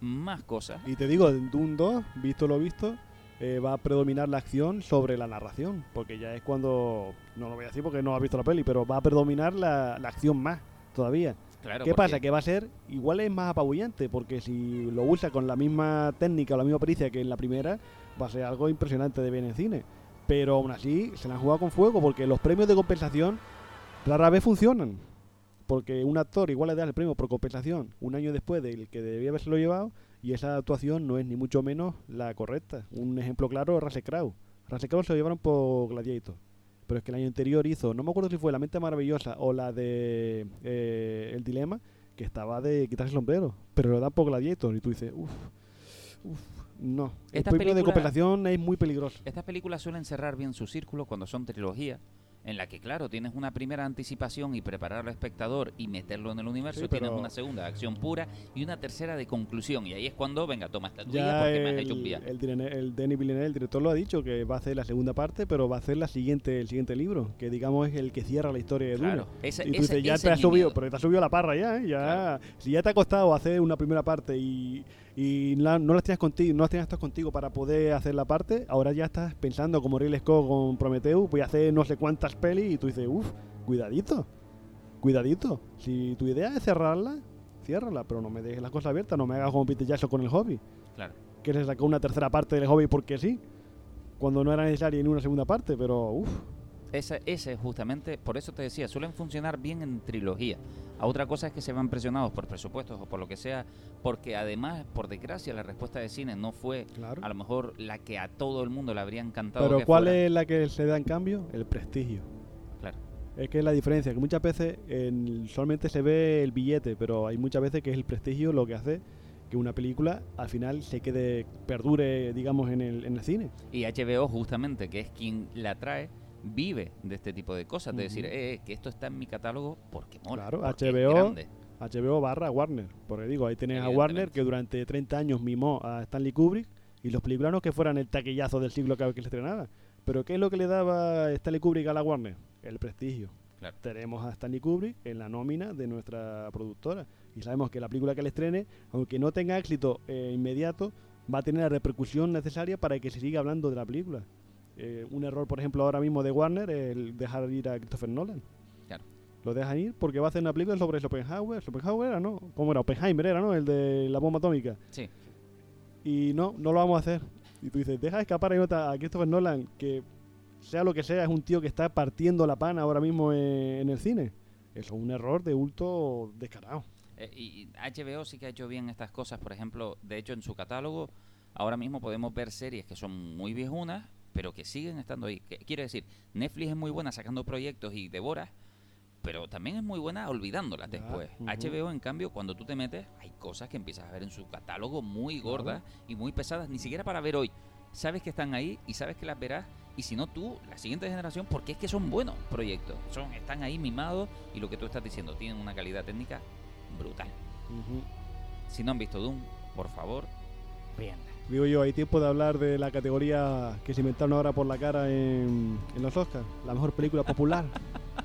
más cosas.
Y te digo, en Dune 2, visto lo visto, eh, va a predominar la acción sobre la narración, porque ya es cuando, no lo voy a decir porque no has visto la peli, pero va a predominar la, la acción más todavía.
Claro,
¿Qué pasa? Que va a ser, igual es más apabullante, porque si lo usa con la misma técnica o la misma pericia que en la primera, va a ser algo impresionante de ver en cine. Pero aún así, se la han jugado con fuego, porque los premios de compensación rara vez funcionan. Porque un actor igual le da el premio por compensación un año después del que debía haberse lo llevado, y esa actuación no es ni mucho menos la correcta. Un ejemplo claro es Russell Crowe. Russell Crowe se lo llevaron por Gladiator. Pero es que el año anterior hizo, no me acuerdo si fue La Mente Maravillosa o la de eh, El Dilema, que estaba de quitarse el sombrero. Pero lo dan por Gladiator y tú dices, uff, uff, no. El
Estas
premio de compensación es muy peligroso.
Estas películas suelen cerrar bien su círculo cuando son trilogías, en la que, claro, tienes una primera anticipación y preparar al espectador y meterlo en el universo,
Sí,
tienes una segunda de acción pura y una tercera de conclusión. Y ahí es cuando, venga, toma esta tuya
Ya
porque me has
el,
hecho un viaje.
el, el Denis Villeneuve, el director, lo ha dicho, que va a hacer la segunda parte, pero va a hacer la siguiente, el siguiente libro, que digamos es el que cierra la historia de Dune.
Claro, ese-
y tú
ese-
dices, ya
ese
te has subido,
miedo.
pero te has subido la parra ya, ¿eh? ya Si ya te ha costado hacer una primera parte y, y la- no las tienes contigo, no las tienes todas contigo para poder hacer la parte, ahora ya estás pensando como Ridley Scott con Prometheus, voy a hacer no sé cuántas pelis y tú dices, uff, cuidadito, cuidadito. Si tu idea es cerrarla, ciérrala, pero no me dejes las cosas abiertas, no me hagas como Peter Jackson con el hobby
Claro.
que le sacó una tercera parte del hobby porque sí, cuando no era necesaria ni una segunda parte, pero uff.
Ese, ese justamente, por eso te decía, suelen funcionar bien en trilogía. A otra cosa es que se van presionados por presupuestos o por lo que sea, porque además, por desgracia, la respuesta de cine no fue a lo mejor la que a todo el mundo le habría encantado.
Pero
que
¿cuál
fuera.
es la que se da en cambio? El prestigio.
Claro.
Es que es la diferencia, que muchas veces en- solamente se ve el billete, pero hay muchas veces que es el prestigio lo que hace que una película al final se quede, perdure, digamos, en el, en el cine.
Y HBO, justamente, que es quien la trae, vive de este tipo de cosas. De decir, eh, eh, que esto está en mi catálogo porque mola.
Claro,
porque
HBO. HBO barra Warner. Porque digo, ahí tenés a Warner que durante 30 años mimó a Stanley Kubrick y los películas no que fueran el taquillazo del siglo vez que se estrenaba. Pero ¿qué es lo que le daba Stanley Kubrick a la Warner? El prestigio.
Claro.
Tenemos a Stanley Kubrick en la nómina de nuestra productora. Y sabemos que la película que le estrene, aunque no tenga éxito eh, inmediato, va a tener la repercusión necesaria para que se siga hablando de la película. Eh, un error, por ejemplo, ahora mismo de Warner, el dejar ir a Christopher Nolan.
Claro.
Lo dejan ir porque va a hacer una película sobre Schopenhauer. Schopenhauer era, ¿no? ¿Cómo era? Oppenheimer era, ¿no? El de la bomba atómica.
Sí.
Y no, no lo vamos a hacer. Y tú dices, deja escapar a, Christopher Nolan, que sea lo que sea, es un tío que está partiendo la pana ahora mismo en, en el cine. Eso es un error de bulto descarado.
Eh, y HBO sí que ha hecho bien estas cosas. Por ejemplo, de hecho, en su catálogo, ahora mismo podemos ver series que son muy viejunas, pero que siguen estando ahí. Quiero decir, Netflix es muy buena sacando proyectos y devoras, pero también es muy buena olvidándolas después. HBO, en cambio, cuando tú te metes, hay cosas que empiezas a ver en su catálogo muy gordas y muy pesadas, ni siquiera para ver hoy. Sabes que están ahí y sabes que las verás. Y si no tú, la siguiente generación, porque es que son buenos proyectos. Son, están ahí mimados y lo que tú estás diciendo, tienen una calidad técnica brutal. Si no han visto Doom, por favor, véanla.
Digo yo, hay tiempo de hablar de la categoría que se inventaron ahora por la cara en, en los Oscars. La mejor película popular.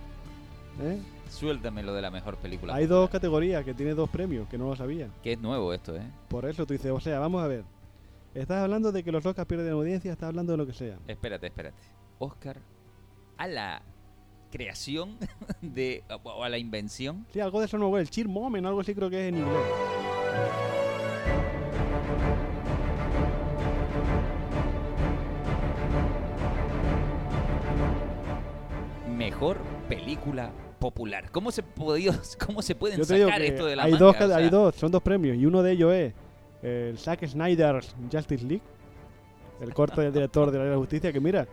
¿Eh?
Suéltame lo de la mejor película.
Hay dos categorías que tiene dos premios, que no lo sabía.
Que es nuevo esto, ¿eh?
Por eso tú dices, o sea, vamos a ver. Estás hablando de que los Oscars pierden audiencia, estás hablando de lo que sea.
Espérate, espérate. Oscar a la creación de o a la invención
Sí, algo de eso no, güey. El cheer moment, algo así creo que es en inglés.
Mejor película popular. ¿Cómo se podió, cómo se pueden
Yo te digo
sacar
que
esto de la
hay
manga?
dos,
O
ca-
sea,
hay dos, son dos premios y uno de ellos es el Zack Snyder's Justice League, el corte del director de la Liga de la Justicia, que mira,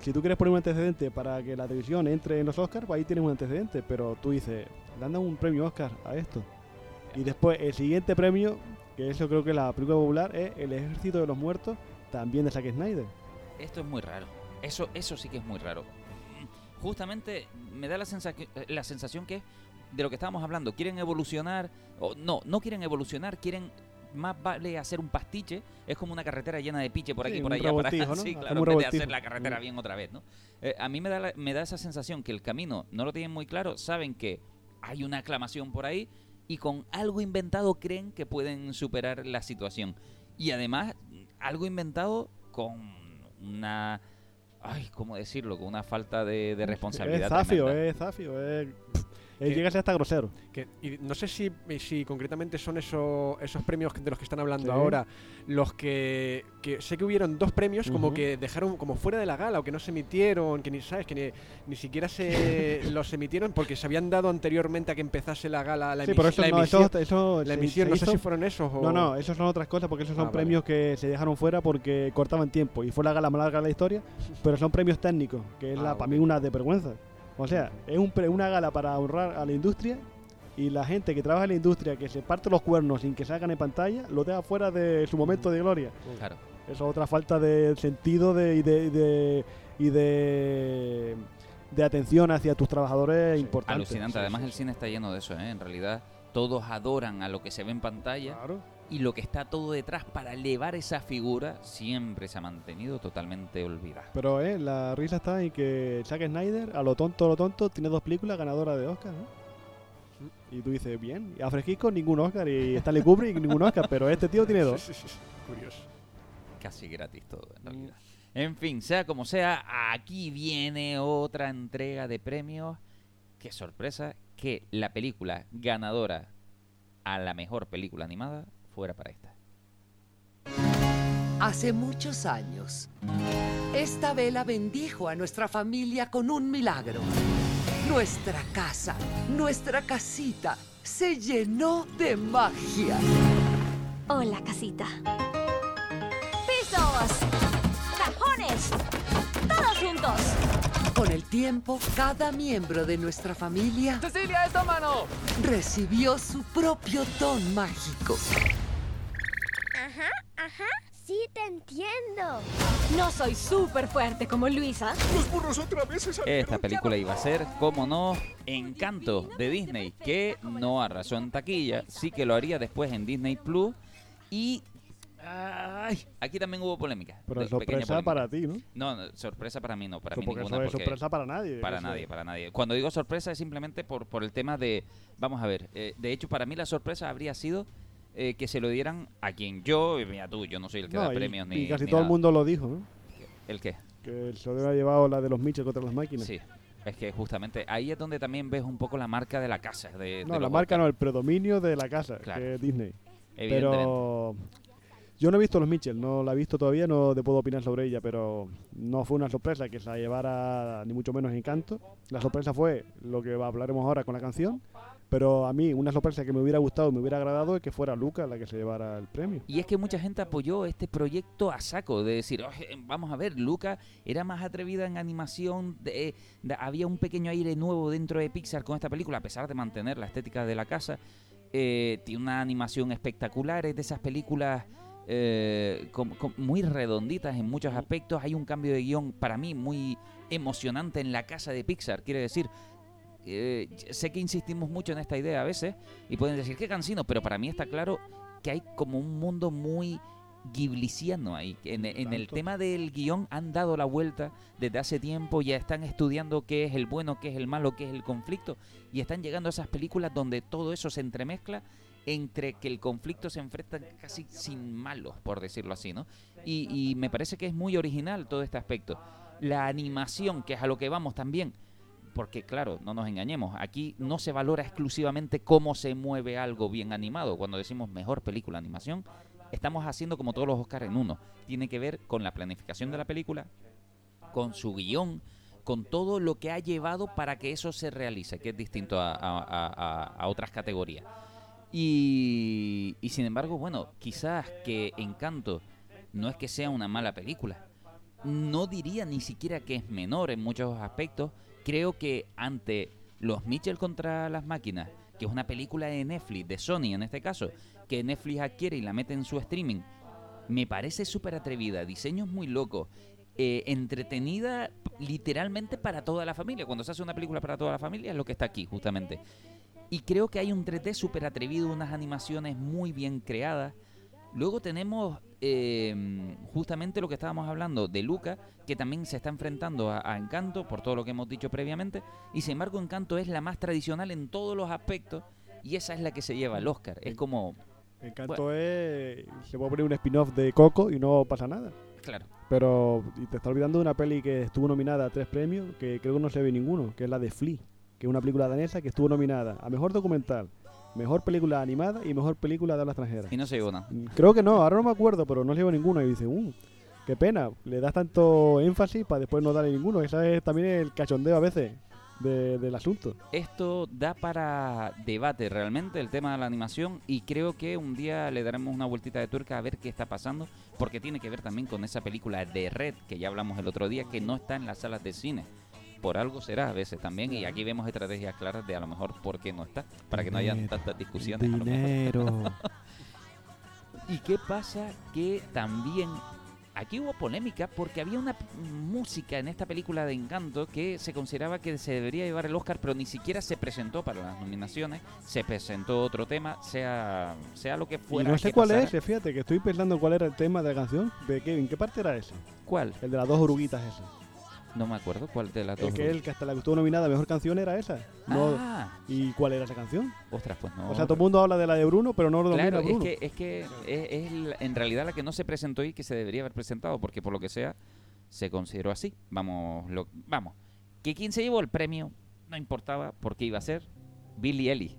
si tú quieres poner un antecedente para que la televisión entre en los Oscars, pues ahí tienes un antecedente, pero tú dices, le han dado un premio Oscar a esto. Y después, el siguiente premio, que eso creo que es la película popular, es El Ejército de los Muertos, también de Zack Snyder.
Esto es muy raro. Eso, eso sí que es muy raro. Justamente me da la, sensa- la sensación que de lo que estábamos hablando, quieren evolucionar, o no, no quieren evolucionar, quieren más vale hacer un pastiche, es como una carretera llena de piche por aquí
Sí,
por allá. para-
¿no?
sí, claro,
un
en vez de hacer la carretera bien otra vez, ¿no? Eh, a mí me da, la- me da esa sensación que el camino no lo tienen muy claro, saben que hay una aclamación por ahí y con algo inventado creen que pueden superar la situación. Y además, algo inventado con una... Ay, ¿cómo decirlo? Con una falta de, de responsabilidad.
Es zafio, es zafio, es...
Que-
llega a ser hasta grosero.
Que, y no sé si, si concretamente son esos, esos premios de los que están hablando
Sí.
ahora los que, que sé que hubieron dos premios como que dejaron como fuera de la gala o que no se emitieron, que ni sabes que ni, ni siquiera se los emitieron porque se habían dado anteriormente a que empezase la gala la,
Sí, pero eso
la
no,
emisión.
eso, eso
la emisión,
se
no sé si fueron esos o
No, no, esos son otras cosas porque esos son
Ah, vale.
premios que se dejaron fuera porque cortaban tiempo y fue la gala más larga de la historia, pero son premios técnicos, que es la,
Ah,
para
ok.
mí una de vergüenza. O sea, es un pre- una gala para honrar a la industria y la gente que trabaja en la industria, que se parte los cuernos sin que salgan en pantalla, lo deja fuera de su momento de gloria.
Claro.
Eso es otra falta de sentido de, y de, y de, y de, de atención hacia tus trabajadores importantes.
Alucinante.
Sí,
Además,
sí,
el
sí.
cine está lleno de eso, ¿eh? En realidad, todos adoran a lo que se ve en pantalla
Claro.
Y lo que está todo detrás para elevar esa figura siempre se ha mantenido totalmente olvidada.
Pero eh, la risa está en que Zack Snyder, a lo tonto, a lo tonto, tiene dos películas ganadoras de Oscar. ¿no? Y tú dices, bien, y a Fresquisco ningún Oscar, y Stanley Kubrick ningún Oscar, pero este tío tiene dos.
Sí, sí, sí, sí. Curioso.
Casi gratis todo, en realidad. En fin, sea como sea, aquí viene otra entrega de premios. Qué sorpresa que la película ganadora a la mejor película animada fuera para esta.
Hace muchos años, esta vela bendijo a nuestra familia con un milagro. Nuestra casa, nuestra casita, se llenó de magia.
Hola, casita. ¡Pisos! ¡Cajones! ¡Todos juntos!
Con el tiempo, cada miembro de nuestra familia
¡Cecilia, esta mano!
recibió su propio don mágico.
Ajá, ajá. Sí, te entiendo. No soy súper fuerte como Luisa.
¡Los burros otra vez se
Esta película iba a ser, como no, Encanto de Disney, que no arrasó en taquilla, sí que lo haría después en Disney Plus y ay, aquí también hubo polémica.
Pero
de-
sorpresa
polémica.
para ti, ¿no?
No, no, sorpresa para mí no, para
Eso
mí
porque
ninguna. porque-
sorpresa para nadie,
Para nadie,
es.
para nadie. Cuando digo sorpresa es simplemente por, por el tema de, vamos a ver, eh, de hecho para mí la sorpresa habría sido eh, que se lo dieran a quien yo, y mira tú, yo no soy el que
No,
da
y-
premios
y,
ni
casi
ni
todo el mundo lo dijo, ¿no?
¿El qué?
Que se lo había llevado la de los Mitchell contra las máquinas.
Sí, es que justamente ahí es donde también ves un poco la marca de la casa. De,
No,
de
la marca no, el predominio de la casa,
Claro.
que es Disney. Pero yo no he visto los Mitchell, no la he visto todavía, no te puedo opinar sobre ella, pero no fue una sorpresa que se la llevara ni mucho menos Encanto. La sorpresa fue lo que hablaremos ahora con la canción, pero a mí una sorpresa que me hubiera gustado, me hubiera agradado es que fuera Luca la que se llevara el premio.
Y es que mucha gente apoyó este proyecto a saco, de decir, "Oye, vamos a ver, Luca era más atrevida en animación, de- había un pequeño aire nuevo dentro de Pixar con esta película, a pesar de mantener la estética de la casa. Eh, tiene una animación espectacular, es de esas películas eh, muy redonditas en muchos aspectos. Hay un cambio de guion para mí muy emocionante en la casa de Pixar, quiere decir, eh, sé que insistimos mucho en esta idea a veces y pueden decir que cansino, pero para mí está claro que hay como un mundo muy gibliciano ahí. En, en el tema del guion han dado la vuelta desde hace tiempo, ya están estudiando qué es el bueno, qué es el malo, qué es el conflicto y están llegando a esas películas donde todo eso se entremezcla entre que el conflicto se enfrenta casi sin malos, por decirlo así, ¿no? Y, y me parece que es muy original todo este aspecto. La animación, que es a lo que vamos también, porque claro, no nos engañemos, aquí no se valora exclusivamente cómo se mueve algo bien animado. Cuando decimos mejor película animación, estamos haciendo como todos los Oscars en uno. Tiene que ver con la planificación de la película, con su guion, con todo lo que ha llevado para que eso se realice, que es distinto a, otras categorías. Y sin embargo, bueno, quizás que Encanto no es que sea una mala película. No diría ni siquiera que es menor en muchos aspectos. Creo que ante los Mitchell contra las máquinas, que es una película de Netflix, de Sony en este caso, que Netflix adquiere y la mete en su streaming, me parece súper atrevida, diseños muy locos, eh, entretenida literalmente para toda la familia. Cuando se hace una película para toda la familia es lo que está aquí, justamente. Y creo que hay un 3D súper atrevido, unas animaciones muy bien creadas. Luego tenemos eh, justamente lo que estábamos hablando de Luca, que también se está enfrentando a, a Encanto, por todo lo que hemos dicho previamente. Y sin embargo, Encanto es la más tradicional en todos los aspectos. Y esa es la que se lleva el Oscar. Es como.
Encanto es. Se puede poner un spin-off de Coco y no pasa nada.
Claro.
Pero y te está olvidando de una peli que estuvo nominada a tres premios, que creo que no se ve ninguno, que es la de Flea, que es una película danesa que estuvo nominada a Mejor Documental, Mejor Película Animada y Mejor Película de habla extranjera.
Y no se llevó nada.
Creo que no, ahora no me acuerdo, pero no se llevó ninguno. Y dice, uh, qué pena, le das tanto énfasis para después no darle ninguno. Esa es también el cachondeo a veces de- del asunto.
Esto da para debate realmente el tema de la animación y creo que un día le daremos una vueltita de tuerca a ver qué está pasando porque tiene que ver también con esa película de Red que ya hablamos el otro día que no está en las salas de cine. Por algo será a veces también y aquí vemos estrategias claras de a lo mejor por qué no está, para que no haya tantas discusiones.
dinero.
¿Y qué pasa? Que también aquí hubo polémica porque había una música en esta película de Encanto que se consideraba que se debería llevar el Oscar, pero ni siquiera se presentó para las nominaciones. Se presentó otro tema, sea, sea lo que
Y
fuera.
no sé cuál
pasara.
es ese, fíjate, que estoy pensando cuál era el tema de la canción. ¿De ¿En qué parte era ese?
¿Cuál?
El de las dos oruguitas ese.
No me acuerdo cuál de las
Es
dos.
que el que hasta la que estuvo nominada a mejor canción era esa. No-
Ah.
¿Y cuál era esa canción?
Ostras, pues no.
O sea, todo el mundo habla de la de Bruno, pero no lo
Claro, es que, es que es, es en realidad la que no se presentó y que se debería haber presentado, porque por lo que sea se consideró así. Vamos, lo, vamos. Que quien se llevó el premio no importaba porque iba a ser Billy Ellie.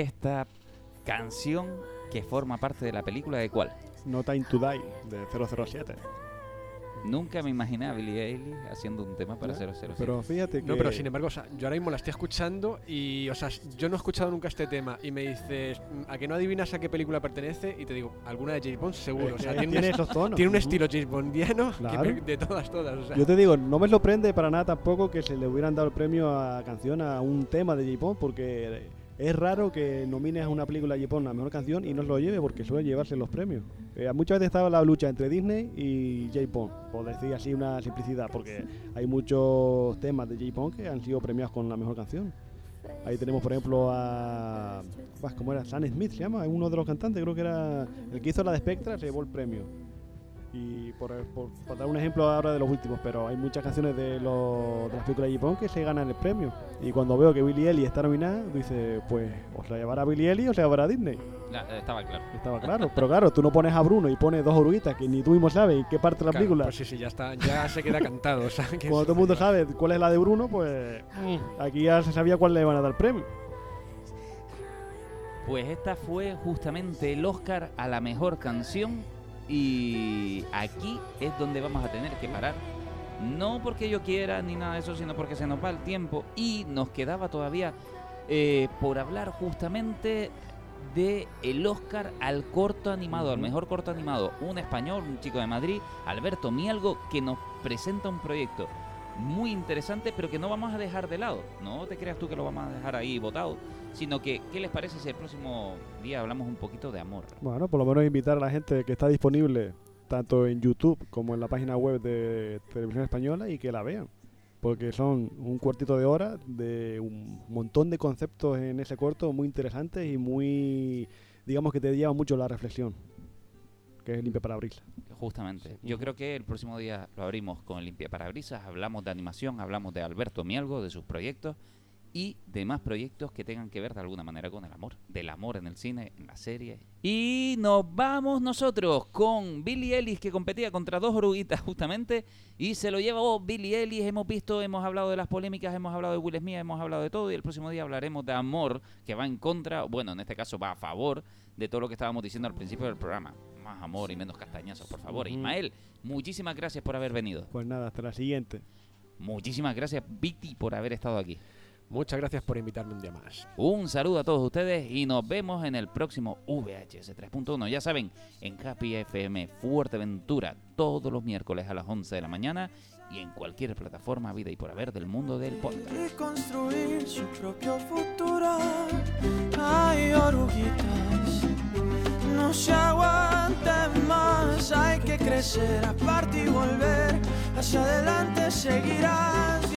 Esta canción que forma parte de la película de cuál?
No Time to Die, de 007.
Nunca me imaginé a Billie Eilish haciendo un tema para 007.
Pero fíjate que...
No, pero sin embargo, o sea, yo ahora mismo la estoy escuchando y, o sea, yo no he escuchado nunca este tema y me dices, "Mm, ¿a que no adivinas a qué película pertenece? Y te digo, alguna de James Bond, seguro.
Es
O sea,
que
tiene,
tiene
un,
esos tonos.
tiene un estilo James Bondiano
Claro.
de todas, todas. O sea.
Yo te digo, no me sorprende para nada tampoco que se le hubieran dado el premio a canción a un tema de J-Pop, porque es raro que nomines a una película de J-Pop a mejor canción y no lo lleve, porque suele llevarse los premios. Eh, muchas veces estaba la lucha entre Disney y J-Pop, por decir así una simplicidad, porque hay muchos temas de J-Pop que han sido premiados con la mejor canción. Ahí tenemos, por ejemplo, a. ¿Cómo era? Sam Smith se llama, uno de los cantantes, creo que era. El que hizo la de Spectra se llevó el premio. Y por, por- por dar un ejemplo ahora de los últimos, pero hay muchas canciones de, los, de las películas de Japón que se ganan el premio. Y cuando veo que Billy Ellie está nominada, dice, pues o se la llevará Billy Ellie o se la llevará Disney.
Estaba claro.
Estaba claro, pero claro, tú no pones a Bruno y pones dos oruguitas que ni tú mismo sabes en qué parte de la
Claro,
película.
pues sí, sí, ya está, ya se queda cantado. O sea, que
Cuando todo el mundo sabe cuál es la de Bruno, pues aquí ya se sabía cuál le van a dar el premio.
Pues esta fue justamente el Oscar a la mejor canción Y aquí es donde vamos a tener que parar. No porque yo quiera ni nada de eso, sino porque se nos va el tiempo. Y nos quedaba todavía eh, por hablar justamente de el Oscar al corto animado, al mejor corto animado. Un español, un chico de Madrid, Alberto Mielgo, que nos presenta un proyecto muy interesante, pero que no vamos a dejar de lado. No te creas tú que lo vamos a dejar ahí votado, sino que, ¿qué les parece si el próximo día hablamos un poquito de amor?
Bueno, por lo menos invitar a la gente que está disponible tanto en YouTube como en la página web de Televisión Española y que la vean. Porque son un cuartito de hora de un montón de conceptos en ese corto muy interesantes y muy, digamos que te lleva mucho la reflexión, que es limpia parabrisas.
Justamente. Yo creo que el próximo día lo abrimos con el Limpia Parabrisas, hablamos de animación, hablamos de Alberto Mielgo, de sus proyectos y demás proyectos que tengan que ver de alguna manera con el amor, del amor en el cine, en la serie. Y nos vamos nosotros con Billy Ellis que competía contra dos oruguitas justamente y se lo llevó Billy Ellis. Hemos visto, hemos hablado de las polémicas, hemos hablado de Will Smith, hemos hablado de todo y el próximo día hablaremos de amor que va en contra, bueno, en este caso va a favor de todo lo que estábamos diciendo al principio del programa. Más amor y menos castañazos, por favor. Ismael, muchísimas gracias por haber venido.
Pues nada, hasta la siguiente.
Muchísimas gracias, Viti, por haber estado aquí.
Muchas gracias por invitarme un día más.
Un saludo a todos ustedes y nos vemos en el próximo VHS 3.1. Ya saben, en Happy FM Fuerteventura, todos los miércoles a las 11 de la mañana y en cualquier plataforma vida y por haber del mundo del podcast.
y construir su propio futuro. Hay oruguitas, no se aguanten más, hay que crecer, aparte y volver, hacia adelante seguirás.